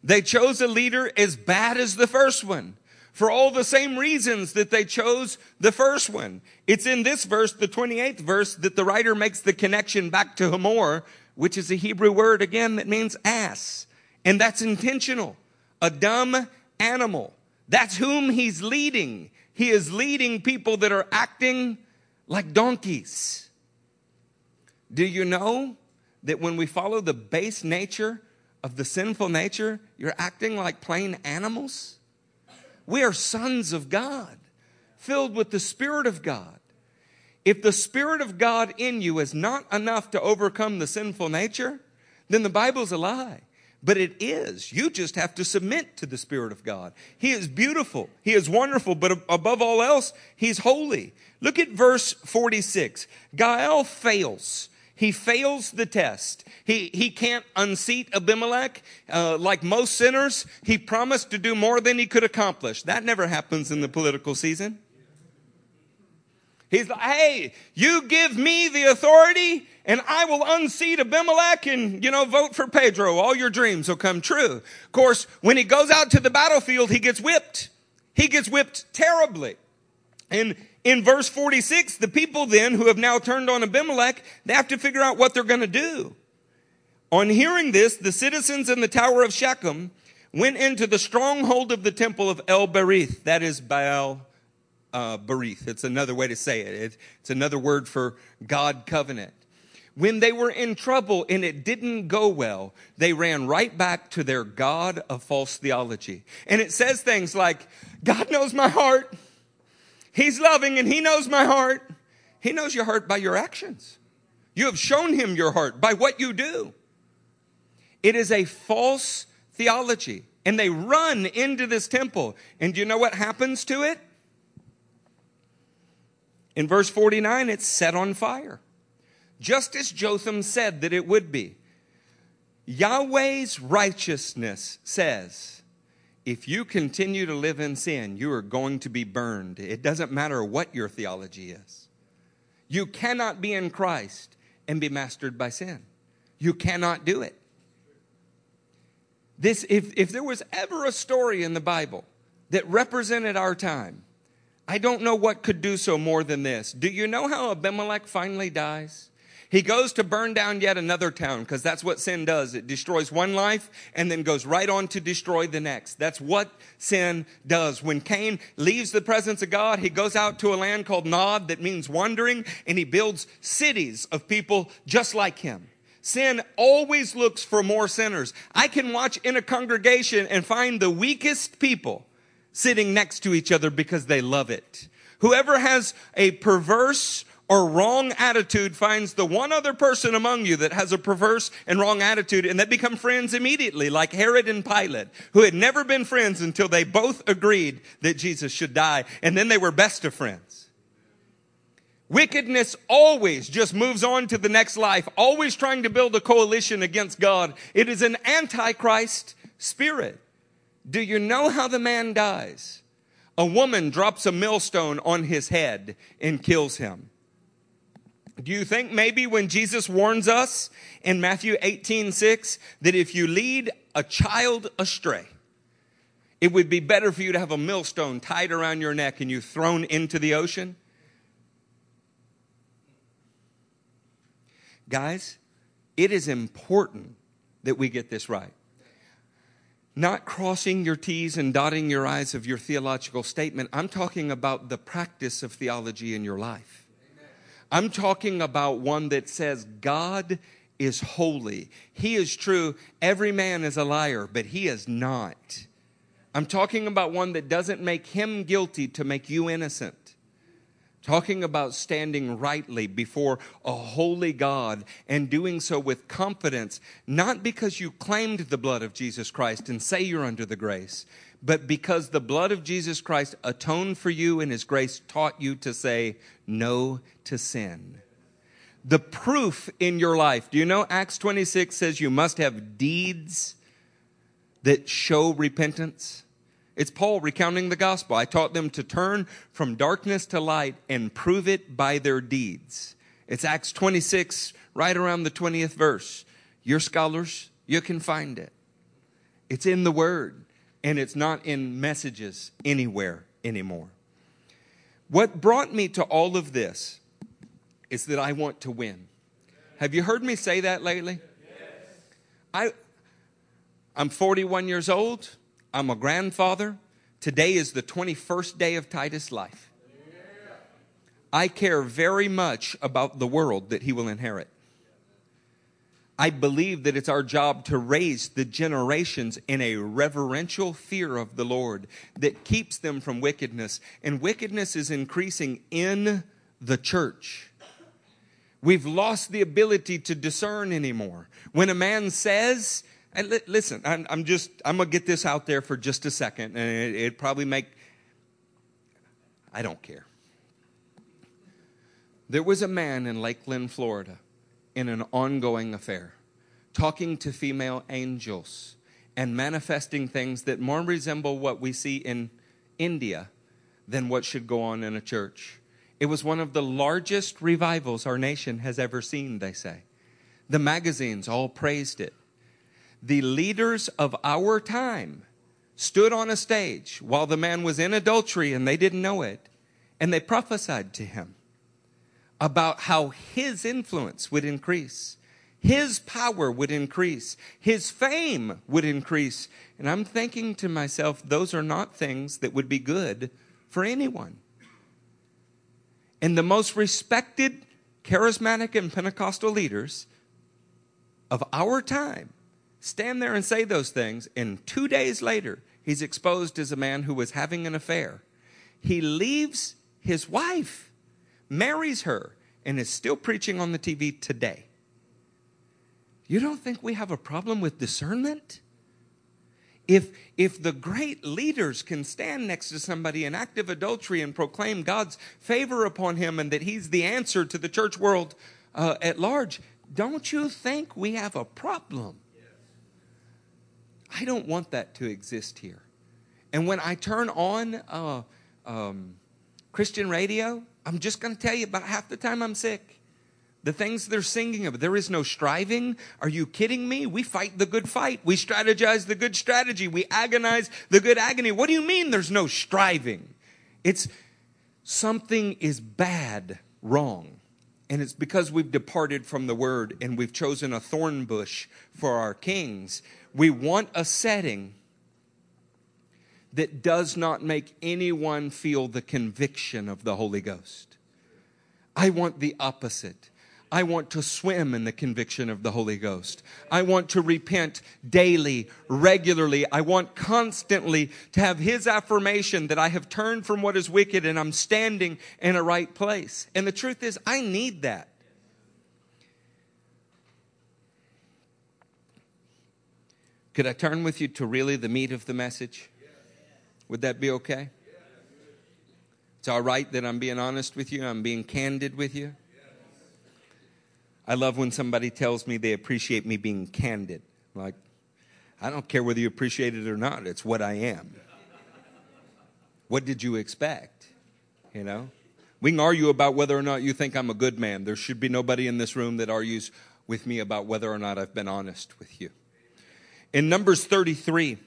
A: They chose a leader as bad as the first one for all the same reasons that they chose the first one. It's in this verse, the 28th verse, that the writer makes the connection back to Hamor, which is a Hebrew word again that means ass. And that's intentional. A dumb animal. That's whom he's leading. He is leading people that are acting like donkeys. Do you know that when we follow the base nature of the sinful nature, you're acting like plain animals? We are sons of God, filled with the Spirit of God. If the Spirit of God in you is not enough to overcome the sinful nature, then the Bible's a lie but it is. You just have to submit to the Spirit of God. He is beautiful. He is wonderful, but above all else, He's holy. Look at verse 46. Gaal fails. He fails the test. He, he can't unseat Abimelech. Uh, like most sinners, he promised to do more than he could accomplish. That never happens in the political season. He's like, hey, you give me the authority and I will unseat Abimelech and, you know, vote for Pedro. All your dreams will come true. Of course, when he goes out to the battlefield, he gets whipped. He gets whipped terribly. And in verse 46, the people then who have now turned on Abimelech, they have to figure out what they're going to do. On hearing this, the citizens in the Tower of Shechem went into the stronghold of the temple of El Berith, that is Baal uh, Berith. It's another way to say it. It's another word for God covenant. When they were in trouble and it didn't go well, they ran right back to their God of false theology. And it says things like, God knows my heart. He's loving and He knows my heart. He knows your heart by your actions. You have shown Him your heart by what you do. It is a false theology. And they run into this temple. And do you know what happens to it? In verse 49, it's set on fire. Just as Jotham said that it would be. Yahweh's righteousness says, if you continue to live in sin, you are going to be burned. It doesn't matter what your theology is. You cannot be in Christ and be mastered by sin. You cannot do it. This, if, if there was ever a story in the Bible that represented our time, I don't know what could do so more than this. Do you know how Abimelech finally dies? He goes to burn down yet another town because that's what sin does. It destroys one life and then goes right on to destroy the next. That's what sin does. When Cain leaves the presence of God, he goes out to a land called Nod that means wandering and he builds cities of people just like him. Sin always looks for more sinners. I can watch in a congregation and find the weakest people sitting next to each other because they love it. Whoever has a perverse or wrong attitude finds the one other person among you that has a perverse and wrong attitude and they become friends immediately, like Herod and Pilate, who had never been friends until they both agreed that Jesus should die. And then they were best of friends. Wickedness always just moves on to the next life, always trying to build a coalition against God. It is an antichrist spirit. Do you know how the man dies? A woman drops a millstone on his head and kills him. Do you think maybe when Jesus warns us in Matthew 18, 6, that if you lead a child astray, It would be better for you to have a millstone tied around your neck and you thrown into the ocean. Guys, it is important that we get this right. Not crossing your T's and dotting your I's of your theological statement. I'm talking about the practice of theology in your life. I'm talking about one that says God is holy. He is true. Every man is a liar, but he is not. I'm talking about one that doesn't make him guilty to make you innocent. Talking about standing rightly before a holy God and doing so with confidence, not because you claimed the blood of Jesus Christ and say you're under the grace, but because the blood of Jesus Christ atoned for you and his grace taught you to say no to sin. The proof in your life. Do you know Acts 26 says you must have deeds that show repentance? It's Paul recounting the gospel. I taught them to turn from darkness to light and prove it by their deeds. It's Acts 26, right around the 20th verse. Your scholars, you can find it. It's in the Word, and it's not in messages anywhere anymore. What brought me to all of this is that I want to win. Have you heard me say that lately? Yes. I, I'm 41 years old. I'm a grandfather. Today is the 21st day of Titus' life. I care very much about the world that he will inherit. I believe that it's our job to raise the generations in a reverential fear of the Lord that keeps them from wickedness. And wickedness is increasing in the church. We've lost the ability to discern anymore. When a man says, and li- listen, I'm, I'm, just, I'm going to get this out there for just a second, and it, it probably make, I don't care. There was a man in Lakeland, Florida, in an ongoing affair, talking to female angels and manifesting things that more resemble what we see in India than what should go on in a church. It was one of the largest revivals our nation has ever seen, they say. The magazines all praised it the leaders of our time stood on a stage while the man was in adultery and they didn't know it, and they prophesied to him about how his influence would increase, his power would increase, his fame would increase. And I'm thinking to myself, those are not things that would be good for anyone. And the most respected charismatic and Pentecostal leaders of our time stand there and say those things, and two days later, he's exposed as a man who was having an affair. He leaves his wife, marries her, and is still preaching on the TV today. You don't think we have a problem with discernment? If, if the great leaders can stand next to somebody in active adultery and proclaim God's favor upon him and that he's the answer to the church world uh, at large, don't you think we have a problem? I don't want that to exist here. And when I turn on uh, um, Christian radio, I'm just going to tell you about half the time I'm sick. The things they're singing of, there is no striving. Are you kidding me? We fight the good fight. We strategize the good strategy. We agonize the good agony. What do you mean there's no striving? It's something is bad, wrong. And it's because we've departed from the word and we've chosen a thorn bush for our kings we want a setting that does not make anyone feel the conviction of the Holy Ghost. I want the opposite. I want to swim in the conviction of the Holy Ghost. I want to repent daily, regularly. I want constantly to have His affirmation that I have turned from what is wicked and I'm standing in a right place. And the truth is, I need that. Could I turn with you to really the meat of the message? Would that be okay? It's all right that I'm being honest with you, I'm being candid with you. I love when somebody tells me they appreciate me being candid. Like, I don't care whether you appreciate it or not, it's what I am. What did you expect? You know? We can argue about whether or not you think I'm a good man. There should be nobody in this room that argues with me about whether or not I've been honest with you. In Numbers 33,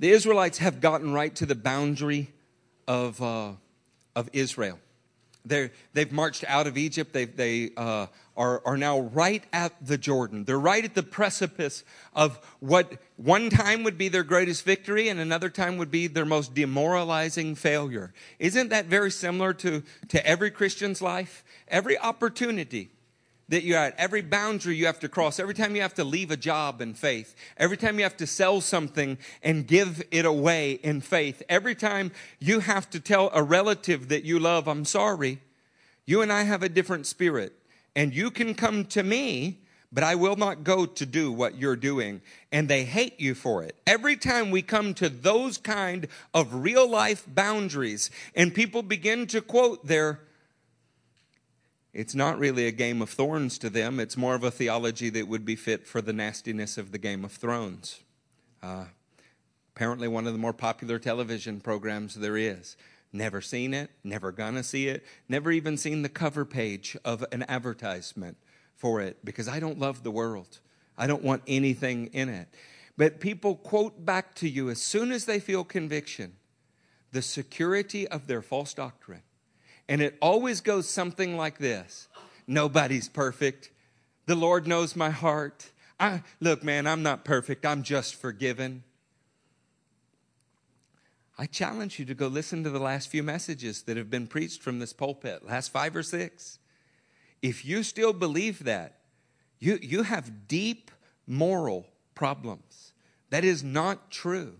A: the Israelites have gotten right to the boundary of, uh, of Israel. they they've marched out of Egypt. They, they uh, are, are now right at the Jordan. They're right at the precipice of what one time would be their greatest victory and another time would be their most demoralizing failure. Isn't that very similar to, to every Christian's life? Every opportunity that you're at, every boundary you have to cross, every time you have to leave a job in faith, every time you have to sell something and give it away in faith, every time you have to tell a relative that you love, I'm sorry, you and I have a different spirit. And you can come to me, but I will not go to do what you're doing. And they hate you for it. Every time we come to those kind of real life boundaries and people begin to quote their it's not really a game of thorns to them. It's more of a theology that would be fit for the nastiness of the Game of Thrones. Uh, apparently, one of the more popular television programs there is. Never seen it, never gonna see it, never even seen the cover page of an advertisement for it because I don't love the world. I don't want anything in it. But people quote back to you as soon as they feel conviction the security of their false doctrine and it always goes something like this Nobody's perfect. The Lord knows my heart. I, look, man, I'm not perfect. I'm just forgiven. I challenge you to go listen to the last few messages that have been preached from this pulpit, last five or six. If you still believe that, you, you have deep moral problems. That is not true.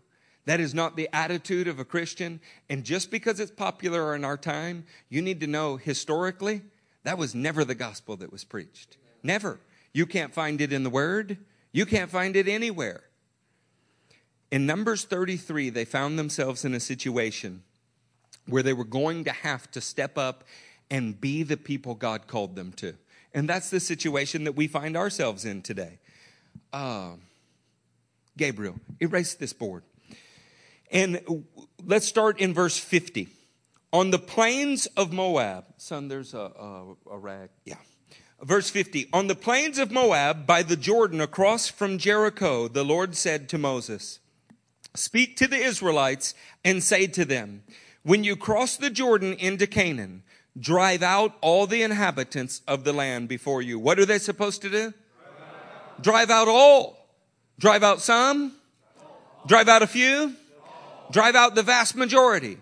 A: That is not the attitude of a Christian. And just because it's popular in our time, you need to know historically, that was never the gospel that was preached. Never. You can't find it in the Word, you can't find it anywhere. In Numbers 33, they found themselves in a situation where they were going to have to step up and be the people God called them to. And that's the situation that we find ourselves in today. Uh, Gabriel, erase this board. And let's start in verse 50. On the plains of Moab, son, there's a, a, a rag. Yeah. Verse 50 On the plains of Moab, by the Jordan, across from Jericho, the Lord said to Moses, Speak to the Israelites and say to them, When you cross the Jordan into Canaan, drive out all the inhabitants of the land before you. What are they supposed to do? Drive out, all. Drive out some? Drive out a few? Drive out the vast majority.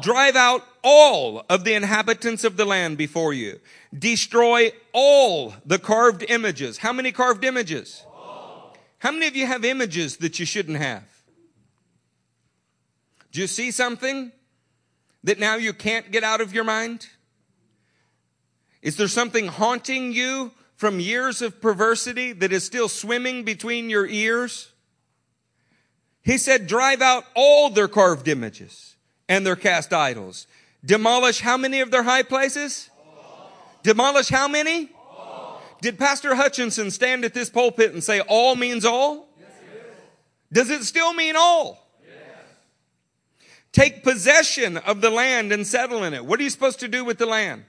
A: Drive out all of the inhabitants of the land before you. Destroy all the carved images. How many carved images? How many of you have images that you shouldn't have? Do you see something that now you can't get out of your mind? Is there something haunting you from years of perversity that is still swimming between your ears? He said, drive out all their carved images and their cast idols. Demolish how many of their high places? Demolish how many? Did Pastor Hutchinson stand at this pulpit and say all means all? Does it still mean all? Take possession of the land and settle in it. What are you supposed to do with the land?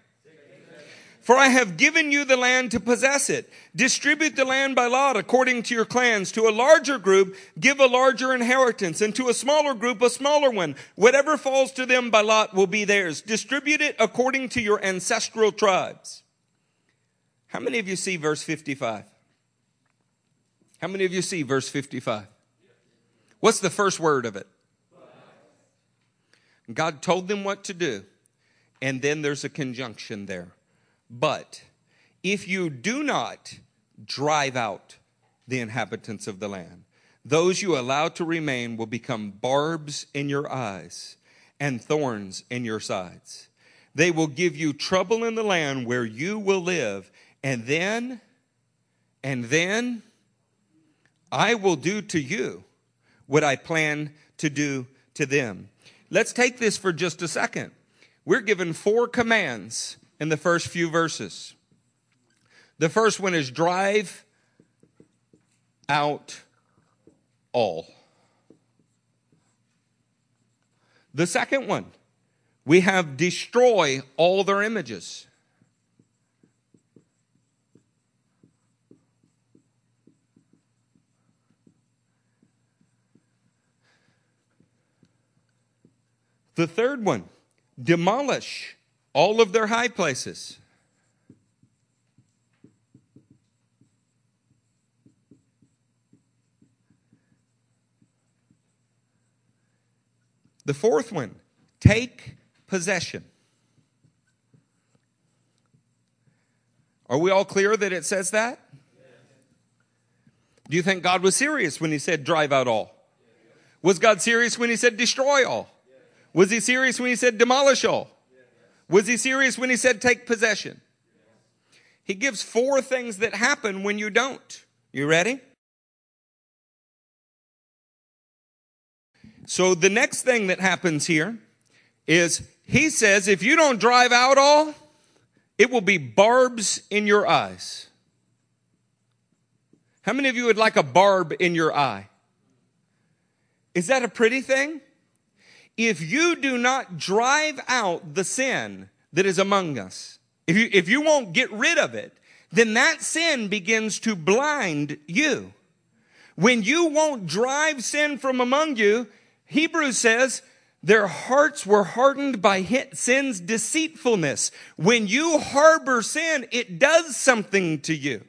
A: For I have given you the land to possess it. Distribute the land by lot according to your clans. To a larger group, give a larger inheritance, and to a smaller group, a smaller one. Whatever falls to them by lot will be theirs. Distribute it according to your ancestral tribes. How many of you see verse 55? How many of you see verse 55? What's the first word of it? God told them what to do, and then there's a conjunction there. But if you do not drive out the inhabitants of the land, those you allow to remain will become barbs in your eyes and thorns in your sides. They will give you trouble in the land where you will live, and then, and then I will do to you what I plan to do to them. Let's take this for just a second. We're given four commands in the first few verses. The first one is drive out all. The second one, we have destroy all their images. The third one, demolish all of their high places. The fourth one, take possession. Are we all clear that it says that? Do you think God was serious when he said drive out all? Was God serious when he said destroy all? Was he serious when he said demolish all? Was he serious when he said take possession? He gives four things that happen when you don't. You ready? So the next thing that happens here is he says, if you don't drive out all, it will be barbs in your eyes. How many of you would like a barb in your eye? Is that a pretty thing? If you do not drive out the sin that is among us, if you, if you won't get rid of it, then that sin begins to blind you. When you won't drive sin from among you, Hebrews says, their hearts were hardened by sin's deceitfulness. When you harbor sin, it does something to you.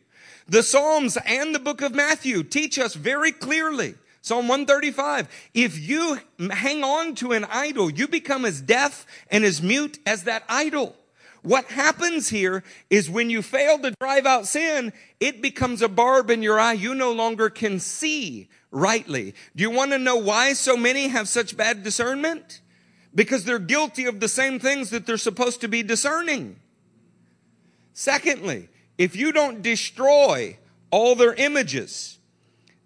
A: The Psalms and the book of Matthew teach us very clearly. Psalm 135. If you hang on to an idol, you become as deaf and as mute as that idol. What happens here is when you fail to drive out sin, it becomes a barb in your eye. You no longer can see rightly. Do you want to know why so many have such bad discernment? Because they're guilty of the same things that they're supposed to be discerning. Secondly, if you don't destroy all their images,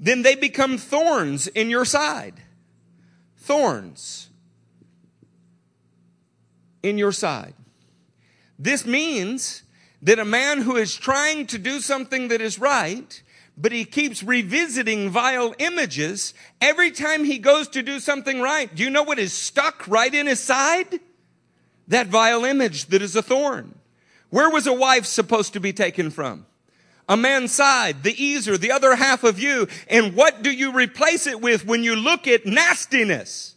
A: then they become thorns in your side. Thorns in your side. This means that a man who is trying to do something that is right but he keeps revisiting vile images every time he goes to do something right. Do you know what is stuck right in his side? That vile image that is a thorn. Where was a wife supposed to be taken from? A man's side, the ezer, the other half of you. And what do you replace it with when you look at nastiness?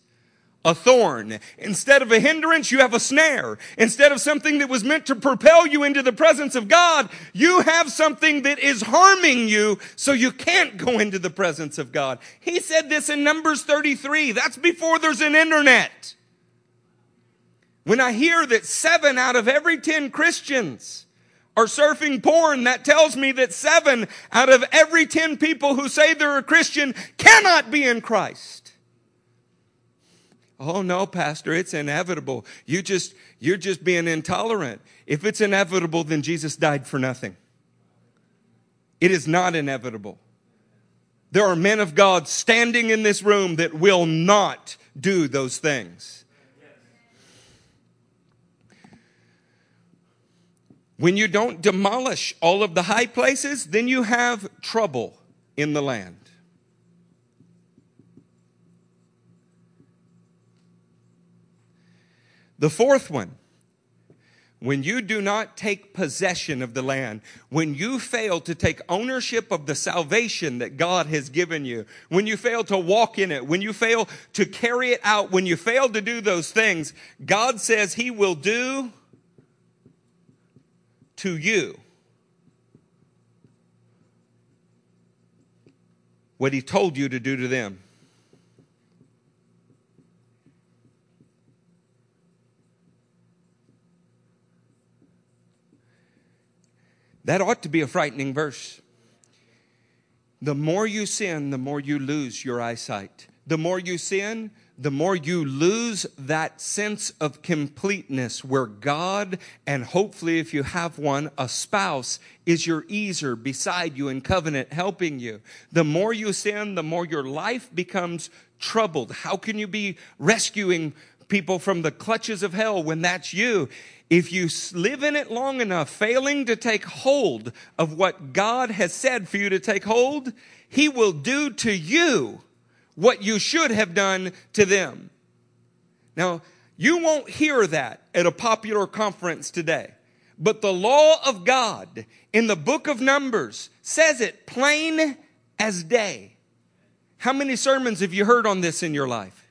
A: a thorn. Instead of a hindrance, you have a snare. Instead of something that was meant to propel you into the presence of God, you have something that is harming you so you can't go into the presence of God. He said this in Numbers 33. That's before there's an internet. When I hear that seven out of every ten Christians are surfing porn, that tells me that seven out of every ten people who say they're a Christian cannot be in Christ. Oh no, pastor, it's inevitable. You just, you're just being intolerant. If it's inevitable, then Jesus died for nothing. It is not inevitable. There are men of God standing in this room that will not do those things. When you don't demolish all of the high places, then you have trouble in the land. The fourth one, when you do not take possession of the land, when you fail to take ownership of the salvation that God has given you, when you fail to walk in it, when you fail to carry it out, when you fail to do those things, God says He will do to you what He told you to do to them. That ought to be a frightening verse. The more you sin, the more you lose your eyesight. The more you sin, the more you lose that sense of completeness where God, and hopefully if you have one, a spouse, is your ezer beside you in covenant helping you. The more you sin, the more your life becomes troubled. How can you be rescuing people from the clutches of hell when that's you? if you live in it long enough, failing to take hold of what God has said for you to take hold, He will do to you what you should have done to them. Now, you won't hear that at a popular conference today. But the law of God in the book of Numbers says it plain as day. How many sermons have you heard on this in your life?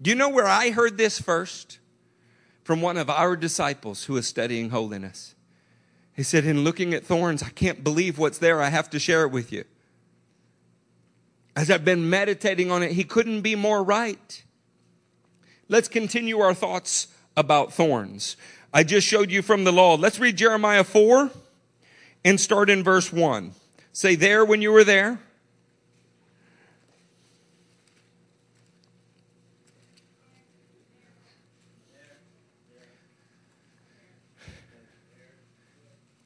A: Do you know where I heard this first? From one of our disciples who is studying holiness. He said, In looking at thorns, I can't believe what's there. I have to share it with you. As I've been meditating on it, he couldn't be more right. Let's continue our thoughts about thorns. I just showed you from the law. Let's read Jeremiah 4 and start in verse 1. Say there when you were there.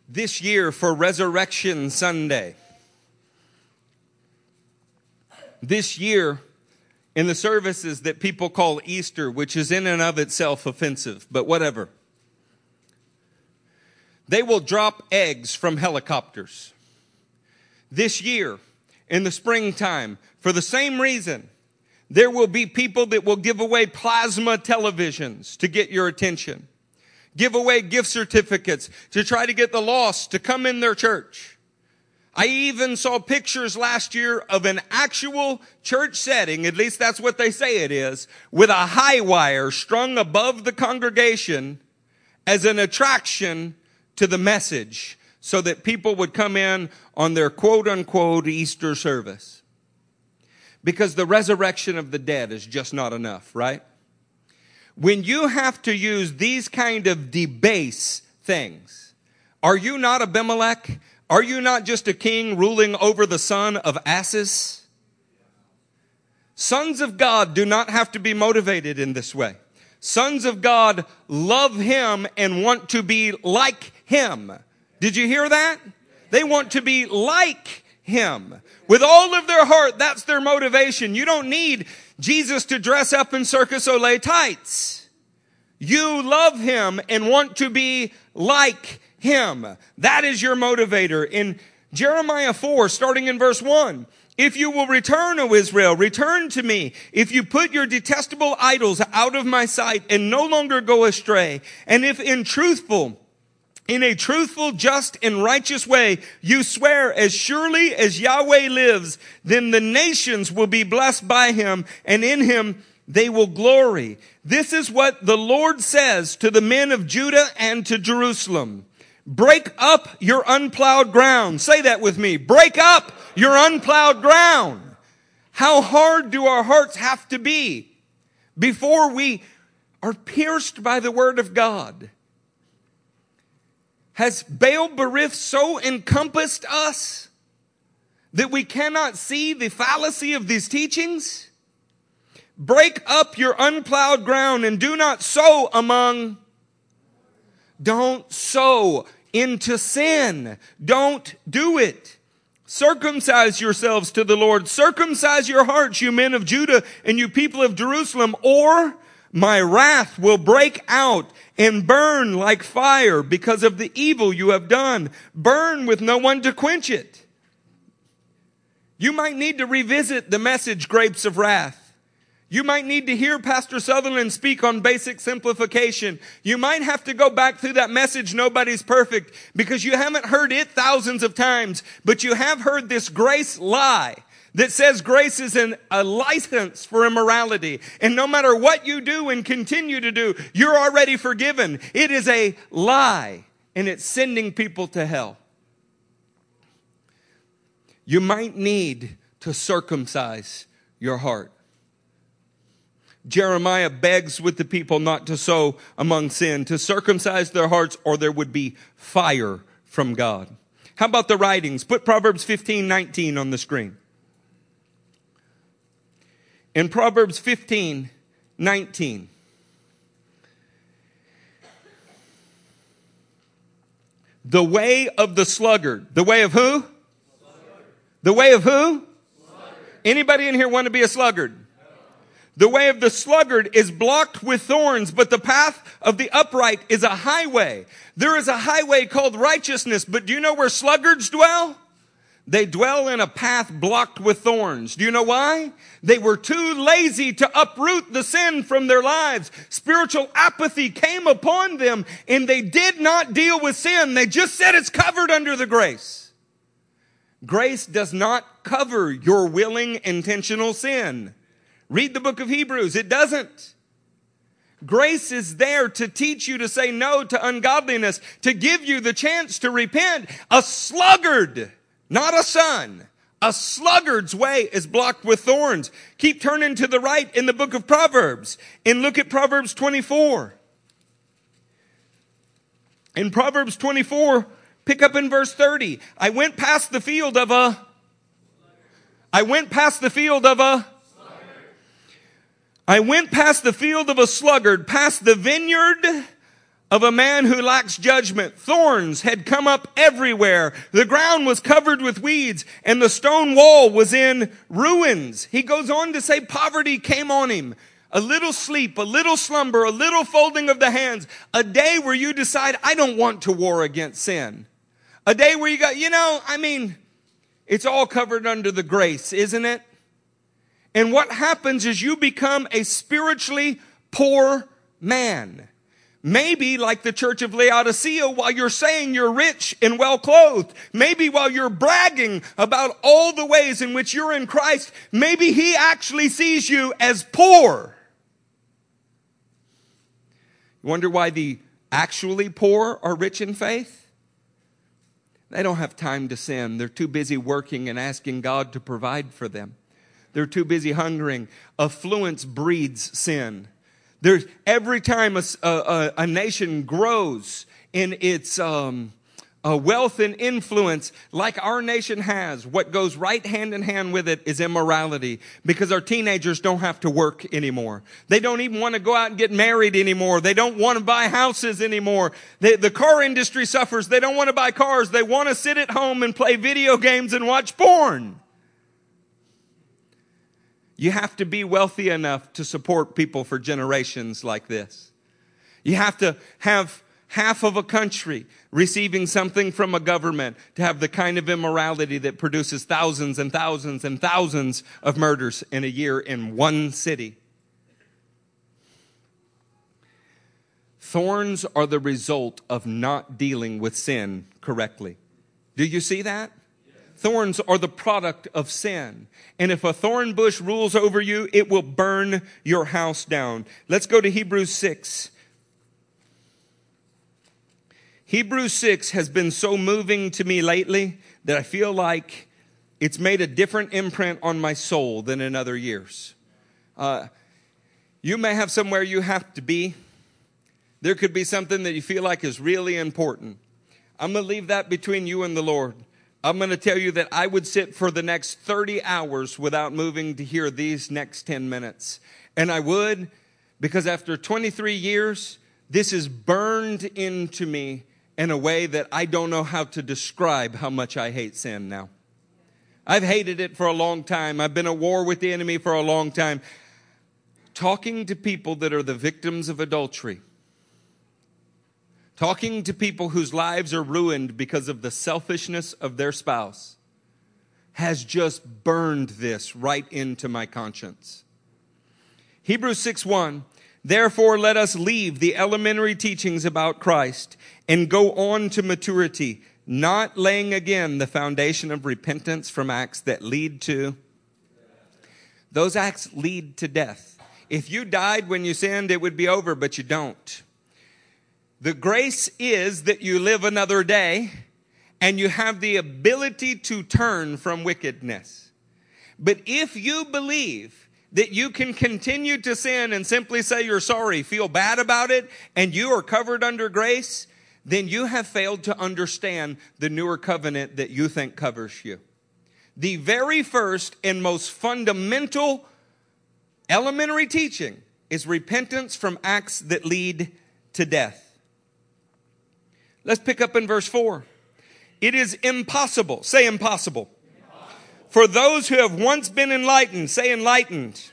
A: This year for Resurrection Sunday. This year in the services that people call Easter, which is in and of itself offensive, but whatever. They will drop eggs from helicopters. This year, in the springtime, for the same reason, there will be people that will give away plasma televisions to get your attention, give away gift certificates to try to get the lost to come in their church. I even saw pictures last year of an actual church setting, at least that's what they say it is, with a high wire strung above the congregation as an attraction to the message so that people would come in on their quote unquote Easter service. Because the resurrection of the dead is just not enough, right? When you have to use these kind of debase things, are you not Abimelech? Are you not just a king ruling over the son of asses? Sons of God do not have to be motivated in this way. Sons of God love him and want to be like him. Did you hear that? They want to be like him. With all of their heart, that's their motivation. You don't need Jesus to dress up in Cirque du Soleil tights. You love him and want to be like him. That is your motivator. In Jeremiah 4, starting in verse 1, if you will return, O Israel, return to me. If you put your detestable idols out of my sight and no longer go astray, and if in truthful, in a truthful, just, and righteous way, you swear as surely as Yahweh lives, then the nations will be blessed by him, and in him they will glory. This is what the Lord says to the men of Judah and to Jerusalem. Break up your unplowed ground. Say that with me. Break up your unplowed ground. How hard do our hearts have to be before we are pierced by the word of God? Has Baal Berith so encompassed us that we cannot see the fallacy of these teachings? Break up your unplowed ground and do not sow among don't sow into sin. Don't do it. Circumcise yourselves to the Lord. Circumcise your hearts, you men of Judah and you people of Jerusalem, or my wrath will break out and burn like fire because of the evil you have done. Burn with no one to quench it. You might need to revisit the message, grapes of wrath. You might need to hear Pastor Sutherland speak on basic simplification. You might have to go back through that message, Nobody's Perfect, because you haven't heard it thousands of times, but you have heard this grace lie that says grace is an, a license for immorality. And no matter what you do and continue to do, you're already forgiven. It is a lie and it's sending people to hell. You might need to circumcise your heart. Jeremiah begs with the people not to sow among sin, to circumcise their hearts, or there would be fire from God. How about the writings? Put Proverbs 15, 19 on the screen. In Proverbs 15, 19, the way of the sluggard, the way of who? Sluggard. The way of who? Sluggard. Anybody in here want to be a sluggard? The way of the sluggard is blocked with thorns, but the path of the upright is a highway. There is a highway called righteousness, but do you know where sluggards dwell? They dwell in a path blocked with thorns. Do you know why? They were too lazy to uproot the sin from their lives. Spiritual apathy came upon them and they did not deal with sin. They just said it's covered under the grace. Grace does not cover your willing intentional sin. Read the book of Hebrews. It doesn't. Grace is there to teach you to say no to ungodliness, to give you the chance to repent. A sluggard, not a son. A sluggard's way is blocked with thorns. Keep turning to the right in the book of Proverbs and look at Proverbs 24. In Proverbs 24, pick up in verse 30. I went past the field of a, I went past the field of a, I went past the field of a sluggard, past the vineyard of a man who lacks judgment. Thorns had come up everywhere. The ground was covered with weeds and the stone wall was in ruins. He goes on to say poverty came on him. A little sleep, a little slumber, a little folding of the hands. A day where you decide, I don't want to war against sin. A day where you go, you know, I mean, it's all covered under the grace, isn't it? And what happens is you become a spiritually poor man. Maybe like the church of Laodicea while you're saying you're rich and well clothed. Maybe while you're bragging about all the ways in which you're in Christ. Maybe he actually sees you as poor. You wonder why the actually poor are rich in faith? They don't have time to sin. They're too busy working and asking God to provide for them. They're too busy hungering. Affluence breeds sin. There's every time a, a, a nation grows in its um, wealth and influence, like our nation has, what goes right hand in hand with it is immorality because our teenagers don't have to work anymore. They don't even want to go out and get married anymore. They don't want to buy houses anymore. They, the car industry suffers. They don't want to buy cars. They want to sit at home and play video games and watch porn. You have to be wealthy enough to support people for generations like this. You have to have half of a country receiving something from a government to have the kind of immorality that produces thousands and thousands and thousands of murders in a year in one city. Thorns are the result of not dealing with sin correctly. Do you see that? Thorns are the product of sin. And if a thorn bush rules over you, it will burn your house down. Let's go to Hebrews 6. Hebrews 6 has been so moving to me lately that I feel like it's made a different imprint on my soul than in other years. Uh, you may have somewhere you have to be. There could be something that you feel like is really important. I'm going to leave that between you and the Lord. I'm going to tell you that I would sit for the next 30 hours without moving to hear these next 10 minutes. And I would because after 23 years, this is burned into me in a way that I don't know how to describe how much I hate sin now. I've hated it for a long time. I've been at war with the enemy for a long time. Talking to people that are the victims of adultery talking to people whose lives are ruined because of the selfishness of their spouse has just burned this right into my conscience. Hebrews 6 1. Therefore, let us leave the elementary teachings about Christ and go on to maturity, not laying again the foundation of repentance from acts that lead to. Those acts lead to death. If you died when you sinned, it would be over, but you don't. The grace is that you live another day and you have the ability to turn from wickedness. But if you believe that you can continue to sin and simply say you're sorry, feel bad about it, and you are covered under grace, then you have failed to understand the newer covenant that you think covers you. The very first and most fundamental elementary teaching is repentance from acts that lead to death. Let's pick up in verse 4. It is impossible, say impossible, impossible. for those who have once been enlightened, say enlightened, enlightened,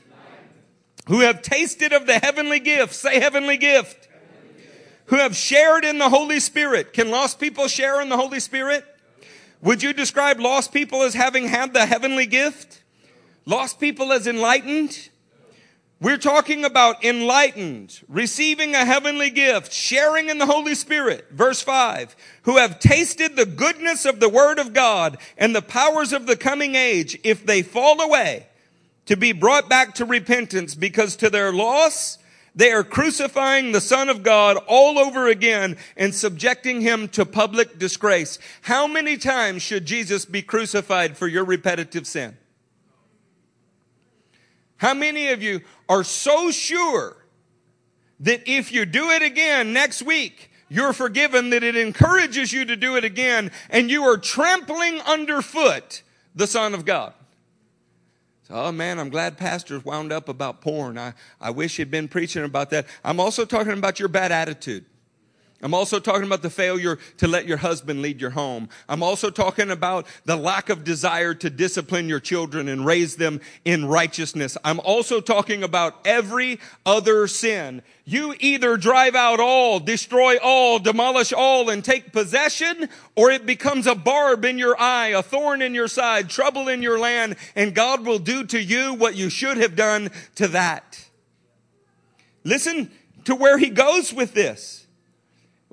A: who have tasted of the heavenly gift, say heavenly gift, heavenly gift, who have shared in the Holy Spirit. Can lost people share in the Holy Spirit? Would you describe lost people as having had the heavenly gift? Lost people as enlightened? We're talking about enlightened, receiving a heavenly gift, sharing in the Holy Spirit. Verse 5. Who have tasted the goodness of the Word of God and the powers of the coming age. If they fall away, to be brought back to repentance because to their loss, they are crucifying the Son of God all over again and subjecting him to public disgrace. How many times should Jesus be crucified for your repetitive sin? How many of you are so sure that if you do it again next week, you're forgiven, that it encourages you to do it again, and you are trampling underfoot the Son of God? Oh man, I'm glad pastors wound up about porn. I, I wish he'd been preaching about that. I'm also talking about your bad attitude. I'm also talking about the failure to let your husband lead your home. I'm also talking about the lack of desire to discipline your children and raise them in righteousness. I'm also talking about every other sin. You either drive out all, destroy all, demolish all, and take possession, or it becomes a barb in your eye, a thorn in your side, trouble in your land, and God will do to you what you should have done to that. Listen to where he goes with this.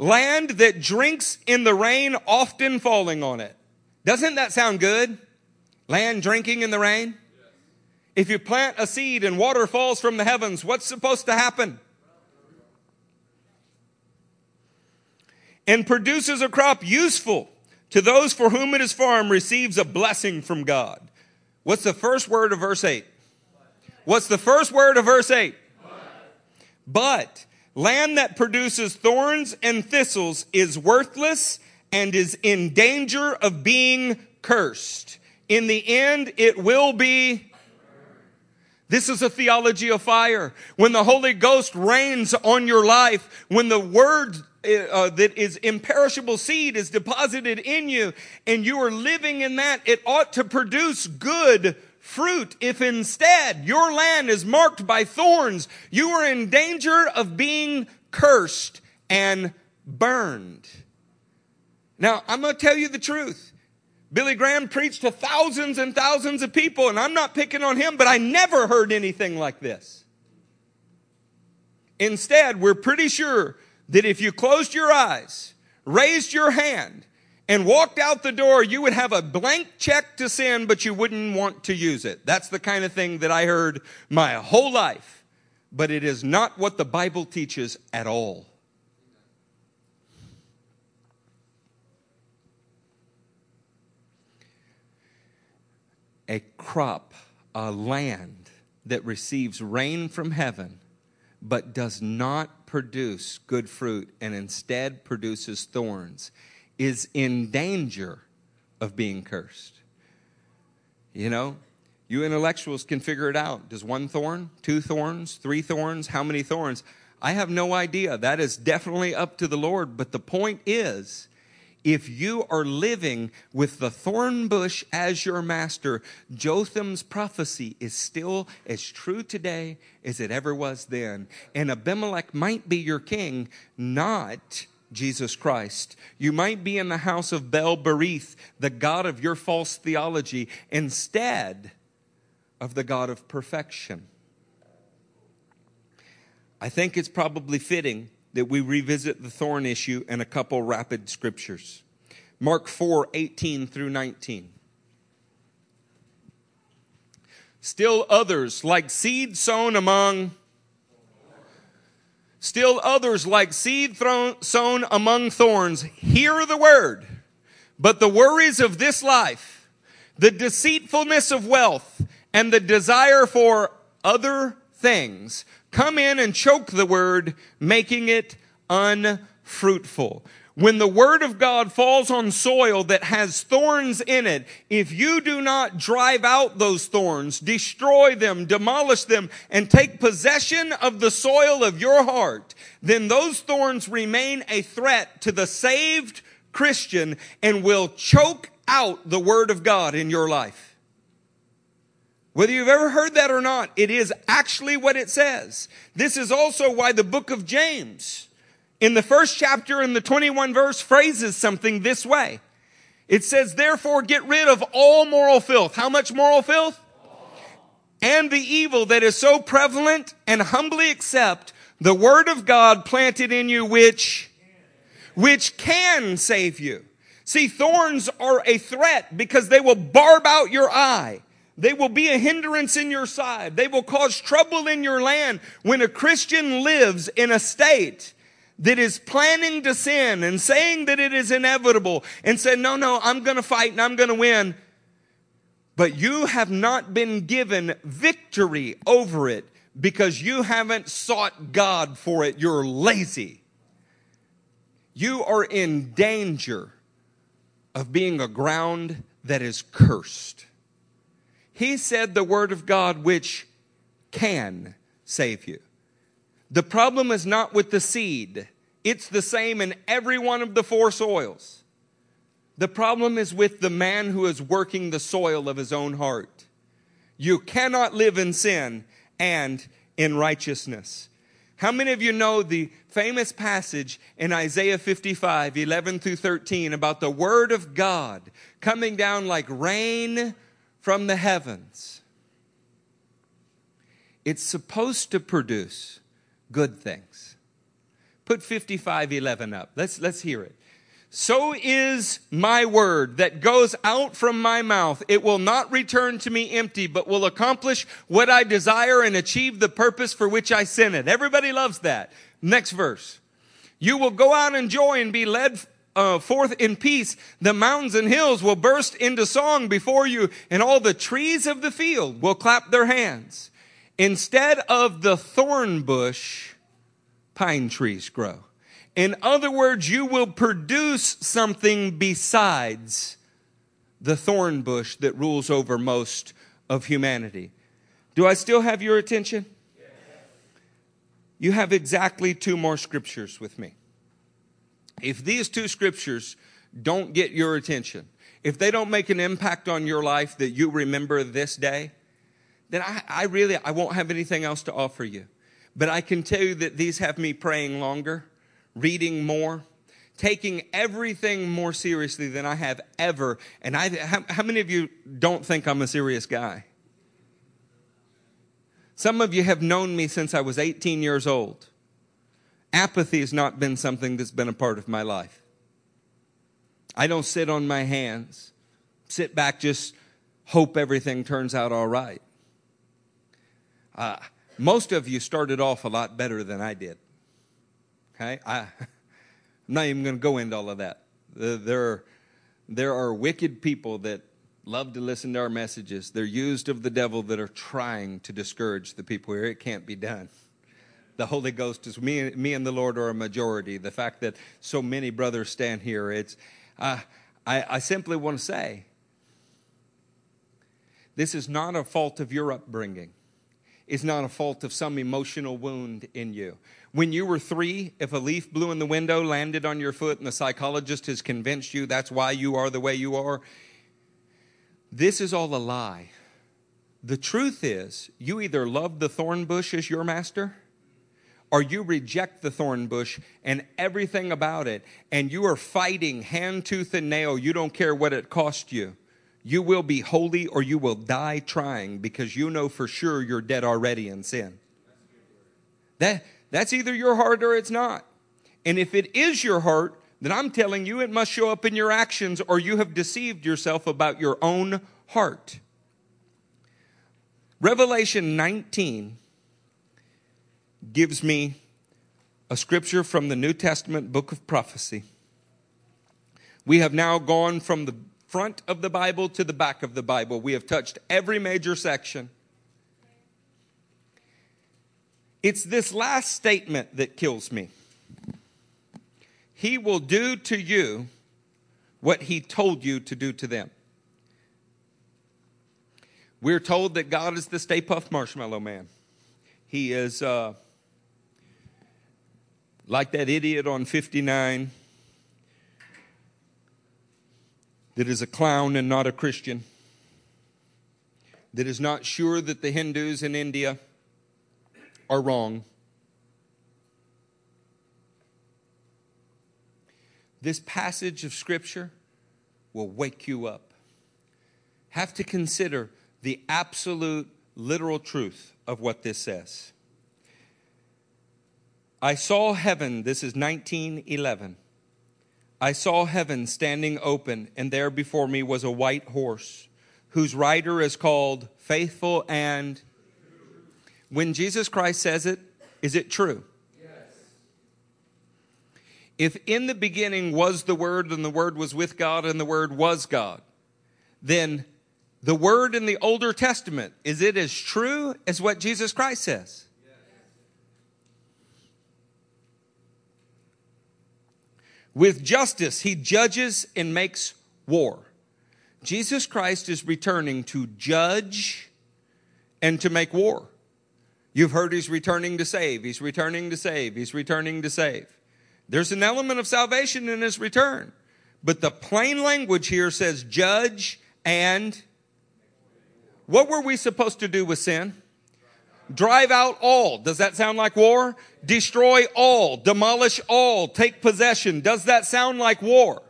A: Land that drinks in the rain, often falling on it. Doesn't that sound good? Land drinking in the rain? If you plant a seed and water falls from the heavens, what's supposed to happen? And produces a crop useful to those for whom it is farmed, receives a blessing from God. What's the first word of verse 8? What's the first word of verse 8? But Land that produces thorns and thistles is worthless and is in danger of being cursed. In the end, it will be. This is a theology of fire. When the Holy Ghost reigns on your life, when the word uh, that is imperishable seed is deposited in you and you are living in that, it ought to produce good fruit. If instead your land is marked by thorns, you are in danger of being cursed and burned. Now, I'm going to tell you the truth. Billy Graham preached to thousands and thousands of people, and I'm not picking on him, but I never heard anything like this. Instead, we're pretty sure that if you closed your eyes, raised your hand, and walked out the door, you would have a blank check to send, but you wouldn't want to use it. That's the kind of thing that I heard my whole life. But it is not what the Bible teaches at all. A crop, a land that receives rain from heaven, but does not produce good fruit and instead produces thorns is in danger of being cursed. You know, you intellectuals can figure it out. Does one thorn, two thorns, three thorns, how many thorns? I have no idea. That is definitely up to the Lord. But the point is, if you are living with the thorn bush as your master, Jotham's prophecy is still as true today as it ever was then. And Abimelech might be your king, not Jesus Christ. You might be in the house of Baal Berith, the God of your false theology, instead of the God of perfection. I think it's probably fitting that we revisit the thorn issue in a couple rapid scriptures. Mark 4 18 through 19. Still others, like seed sown among Still others, like seed thrown, sown among thorns, hear the word, but the worries of this life, the deceitfulness of wealth, and the desire for other things come in and choke the word, making it unfruitful. When the word of God falls on soil that has thorns in it, if you do not drive out those thorns, destroy them, demolish them, and take possession of the soil of your heart, then those thorns remain a threat to the saved Christian and will choke out the word of God in your life. Whether you've ever heard that or not, it is actually what it says. This is also why the book of James in the first chapter in the 21 verse phrases something this way. It says, therefore get rid of all moral filth. How much moral filth? And the evil that is so prevalent and humbly accept the word of God planted in you, which, which can save you. See, thorns are a threat because they will barb out your eye. They will be a hindrance in your side. They will cause trouble in your land. When a Christian lives in a state that is planning to sin and saying that it is inevitable and say, no, no, I'm going to fight and I'm going to win. But you have not been given victory over it because you haven't sought God for it. You're lazy. You are in danger of being a ground that is cursed. He said the word of God which can save you. The problem is not with the seed. It's the same in every one of the four soils. The problem is with the man who is working the soil of his own heart. You cannot live in sin and in righteousness. How many of you know the famous passage in Isaiah 55, 11 through 13 about the word of God coming down like rain from the heavens? It's supposed to produce good things. Put 55:11 up. Let's let's hear it. So is my word that goes out from my mouth. It will not return to me empty, but will accomplish what I desire and achieve the purpose for which I sent it. Everybody loves that. Next verse. You will go out in joy and be led uh, forth in peace. The mountains and hills will burst into song before you, and all the trees of the field will clap their hands. Instead of the thorn bush, pine trees grow. In other words, you will produce something besides the thorn bush that rules over most of humanity. Do I still have your attention? You have exactly two more scriptures with me. If these two scriptures don't get your attention, if they don't make an impact on your life that you remember this day, then I, I really I won't have anything else to offer you. But I can tell you that these have me praying longer, reading more, taking everything more seriously than I have ever. And I, how, how many of you don't think I'm a serious guy? Some of you have known me since I was 18 years old. Apathy has not been something that's been a part of my life. I don't sit on my hands, sit back, just hope everything turns out all right. Uh, most of you started off a lot better than I did. Okay? I, [laughs] I'm not even going to go into all of that. There there are wicked people that love to listen to our messages. They're used of the devil that are trying to discourage the people here. It can't be done. The Holy Ghost is me, me and the Lord are a majority. The fact that so many brothers stand here, it's, uh, I, I simply want to say, this is not a fault of your upbringing is not a fault of some emotional wound in you. When you were three, if a leaf blew in the window, landed on your foot, and the psychologist has convinced you that's why you are the way you are, this is all a lie. The truth is, you either love the thorn bush as your master, or you reject the thorn bush and everything about it, and you are fighting hand, tooth, and nail. You don't care what it cost you. You will be holy or you will die trying because you know for sure you're dead already in sin. That, that's either your heart or it's not. And if it is your heart, then I'm telling you it must show up in your actions or you have deceived yourself about your own heart. Revelation 19 gives me a scripture from the New Testament book of prophecy. We have now gone from the front of the Bible to the back of the Bible. We have touched every major section. It's this last statement that kills me. He will do to you what he told you to do to them. We're told that God is the Stay Puft Marshmallow Man. He is uh, like that idiot on 59 that is a clown and not a Christian, that is not sure that the Hindus in India are wrong. This passage of Scripture will wake you up. Have to consider the absolute literal truth of what this says. I saw heaven, this is 1911. I saw heaven standing open, and there before me was a white horse. whose rider is called faithful and when Jesus Christ says it, is it true? Yes. If in the beginning was the Word, and the Word was with God, and the Word was God, then the Word in the Older Testament, is it as true as what Jesus Christ says? With justice, he judges and makes war. Jesus Christ is returning to judge and to make war. You've heard he's returning to save, he's returning to save, he's returning to save. There's an element of salvation in his return. But the plain language here says judge and what were we supposed to do with sin? Drive out all. Does that sound like war? Destroy all, demolish all, take possession. Does that sound like war?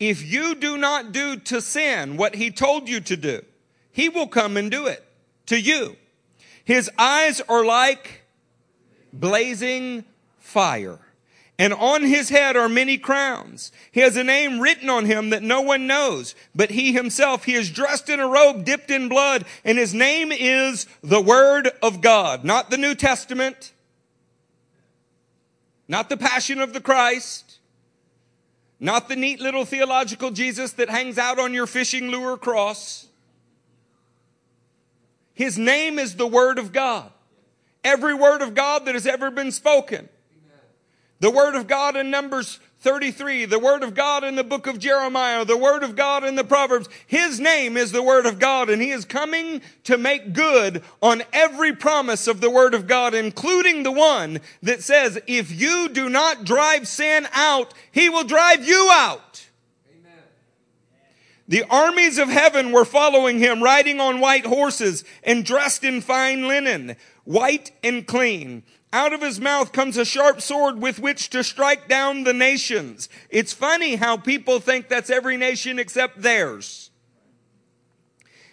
A: If you do not do to sin what he told you to do, he will come and do it to you. His eyes are like blazing fire. And on his head are many crowns. He has a name written on him that no one knows, but he himself, he is dressed in a robe dipped in blood, and his name is the Word of God. Not the New Testament, not the Passion of the Christ, not the neat little theological Jesus that hangs out on your fishing lure cross. His name is the Word of God. Every word of God that has ever been spoken. The Word of God in Numbers 33, the Word of God in the book of Jeremiah, the Word of God in the Proverbs. His name is the Word of God, and He is coming to make good on every promise of the Word of God, including the one that says, if you do not drive sin out, He will drive you out. The armies of heaven were following him, riding on white horses and dressed in fine linen, white and clean. Out of his mouth comes a sharp sword with which to strike down the nations. It's funny how people think that's every nation except theirs.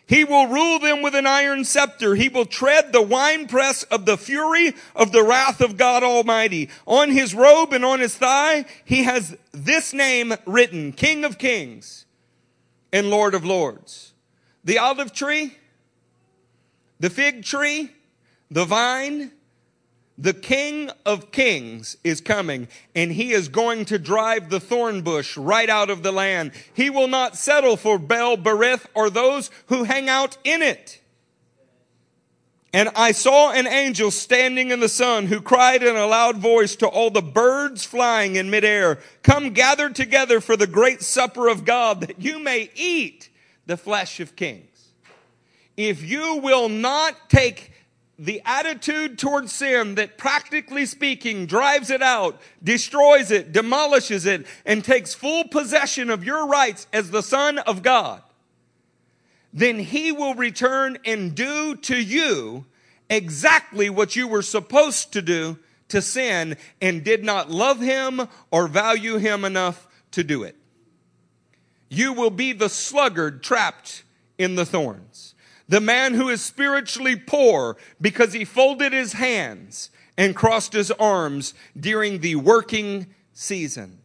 A: He will rule them with an iron scepter. He will tread the winepress of the fury of the wrath of God Almighty. On his robe and on his thigh, he has this name written, King of Kings and Lord of Lords. The olive tree, the fig tree, the vine, the King of Kings is coming and he is going to drive the thorn bush right out of the land. He will not settle for Baal Berith or those who hang out in it. And I saw an angel standing in the sun who cried in a loud voice to all the birds flying in midair, come gather together for the great supper of God that you may eat the flesh of kings. If you will not take the attitude towards sin that practically speaking drives it out, destroys it, demolishes it, and takes full possession of your rights as the son of God, then he will return and do to you exactly what you were supposed to do to sin and did not love him or value him enough to do it. You will be the sluggard trapped in the thorns. The man who is spiritually poor because he folded his hands and crossed his arms during the working season.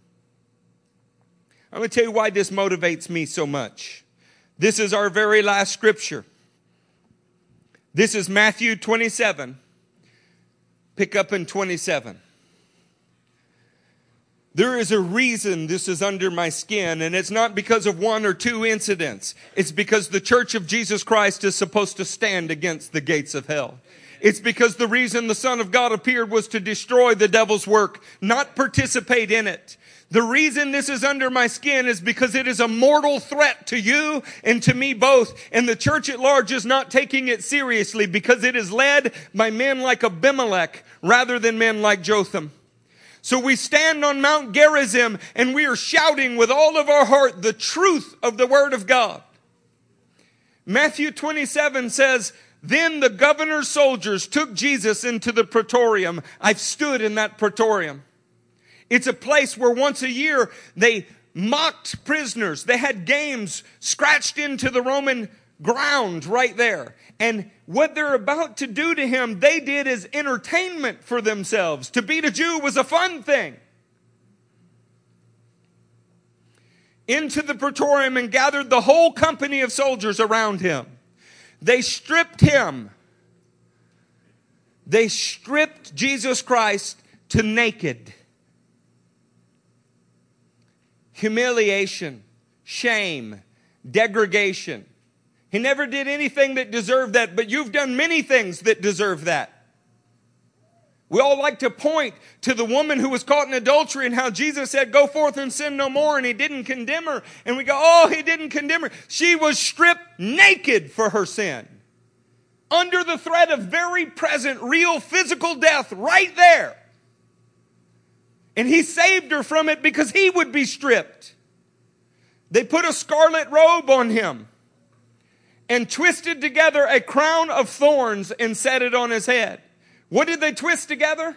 A: I'm going to tell you why this motivates me so much. This is our very last scripture. This is Matthew 27. Pick up in 27. There is a reason this is under my skin, and it's not because of one or two incidents. It's because the church of Jesus Christ is supposed to stand against the gates of hell. It's because the reason the Son of God appeared was to destroy the devil's work, not participate in it. The reason this is under my skin is because it is a mortal threat to you and to me both. And the church at large is not taking it seriously because it is led by men like Abimelech rather than men like Jotham. So we stand on Mount Gerizim and we are shouting with all of our heart the truth of the Word of God. Matthew 27 says, Then the governor's soldiers took Jesus into the praetorium. I've stood in that praetorium. It's a place where once a year they mocked prisoners. They had games scratched into the Roman ground right there. And what they're about to do to him, they did as entertainment for themselves. To beat a Jew was a fun thing. into the praetorium and gathered the whole company of soldiers around him. They stripped him. They stripped Jesus Christ to naked. Humiliation, shame, degradation. He never did anything that deserved that, but you've done many things that deserve that. We all like to point to the woman who was caught in adultery and how Jesus said, Go forth and sin no more, and he didn't condemn her. And we go, Oh, he didn't condemn her. She was stripped naked for her sin. Under the threat of very present, real physical death right there. And he saved her from it because he would be stripped. They put a scarlet robe on him and twisted together a crown of thorns and set it on his head. What did they twist together?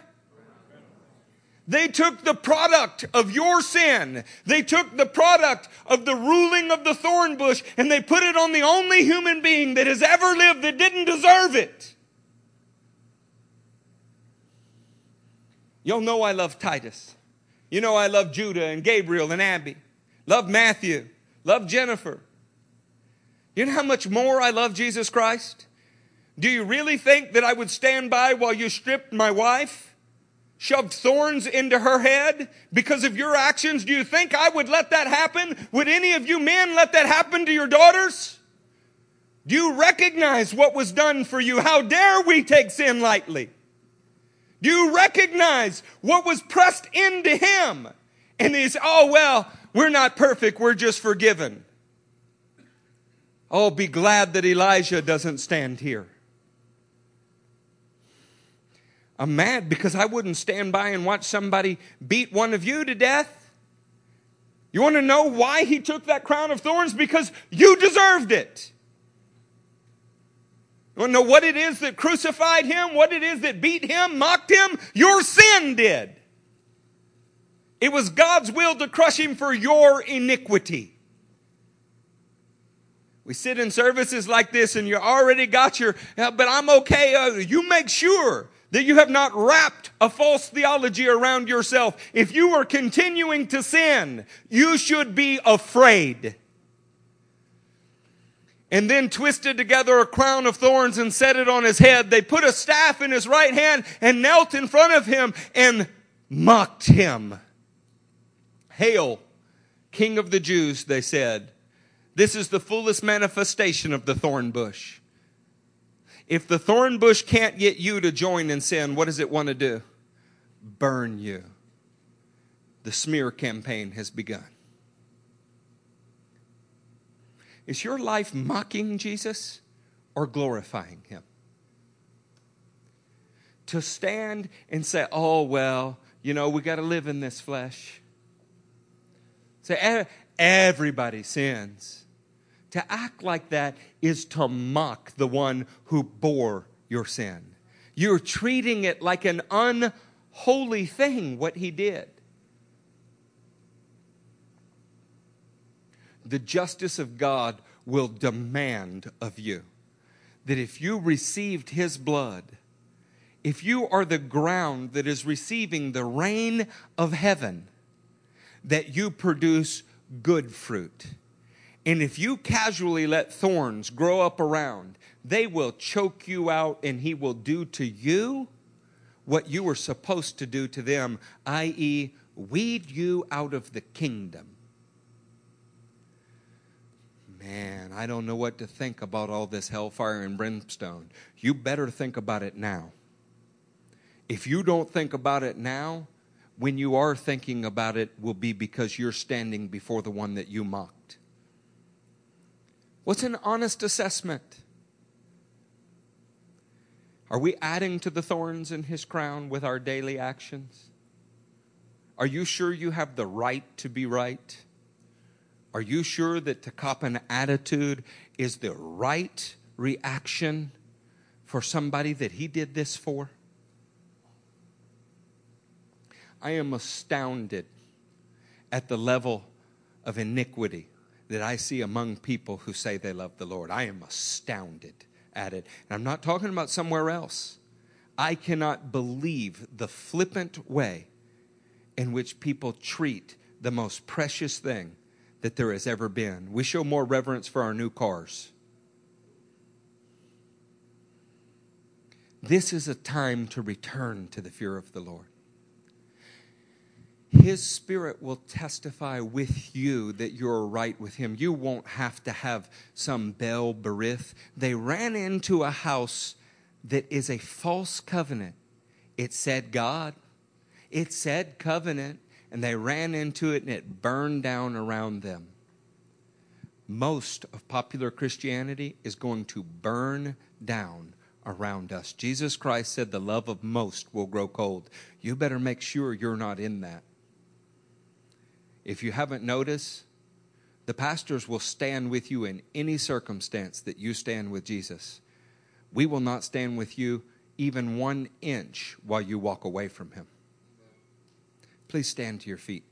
A: They took the product of your sin. They took the product of the ruling of the thorn bush and they put it on the only human being that has ever lived that didn't deserve it. Y'all know I love Titus. You know I love Judah and Gabriel and Abby. Love Matthew. Love Jennifer. You know how much more I love Jesus Christ? Do you really think that I would stand by while you stripped my wife? Shoved thorns into her head because of your actions? Do you think I would let that happen? Would any of you men let that happen to your daughters? Do you recognize what was done for you? How dare we take sin lightly? Do you recognize what was pressed into him? And he's, oh, well, we're not perfect, we're just forgiven. Oh, be glad that Elijah doesn't stand here. I'm mad because I wouldn't stand by and watch somebody beat one of you to death. You want to know why he took that crown of thorns? Because you deserved it. You want to know what it is that crucified him? What it is that beat him, mocked him? Your sin did. It was God's will to crush him for your iniquity. We sit in services like this and you already got your, but I'm okay. Uh, you make sure that you have not wrapped a false theology around yourself. If you are continuing to sin, you should be afraid. And then twisted together a crown of thorns and set it on his head. They put a staff in his right hand and knelt in front of him and mocked him. Hail, King of the Jews, they said. This is the fullest manifestation of the thorn bush. If the thorn bush can't get you to join in sin, what does it want to do? Burn you. The smear campaign has begun. Is your life mocking Jesus or glorifying him? To stand and say, oh, well, you know, we got to live in this flesh. Say, everybody sins. To act like that is to mock the one who bore your sin. You're treating it like an unholy thing, what he did. The justice of God will demand of you that if you received his blood, if you are the ground that is receiving the rain of heaven, that you produce good fruit and if you casually let thorns grow up around, they will choke you out and he will do to you what you were supposed to do to them, i.e., weed you out of the kingdom. Man, I don't know what to think about all this hellfire and brimstone. You better think about it now. If you don't think about it now, when you are thinking about it, will be because you're standing before the one that you mocked. What's an honest assessment? Are we adding to the thorns in his crown with our daily actions? Are you sure you have the right to be right? Are you sure that to cop an attitude is the right reaction for somebody that he did this for? I am astounded at the level of iniquity that I see among people who say they love the Lord. I am astounded at it. And I'm not talking about somewhere else. I cannot believe the flippant way in which people treat the most precious thing that there has ever been. We show more reverence for our new cars. This is a time to return to the fear of the Lord. His Spirit will testify with you that you're right with Him. You won't have to have some Baal Berith. They ran into a house that is a false covenant. It said God, it said covenant, and they ran into it and it burned down around them. Most of popular Christianity is going to burn down around us. Jesus Christ said the love of most will grow cold. You better make sure you're not in that. If you haven't noticed, the pastors will stand with you in any circumstance that you stand with Jesus. We will not stand with you even one inch while you walk away from him. Please stand to your feet.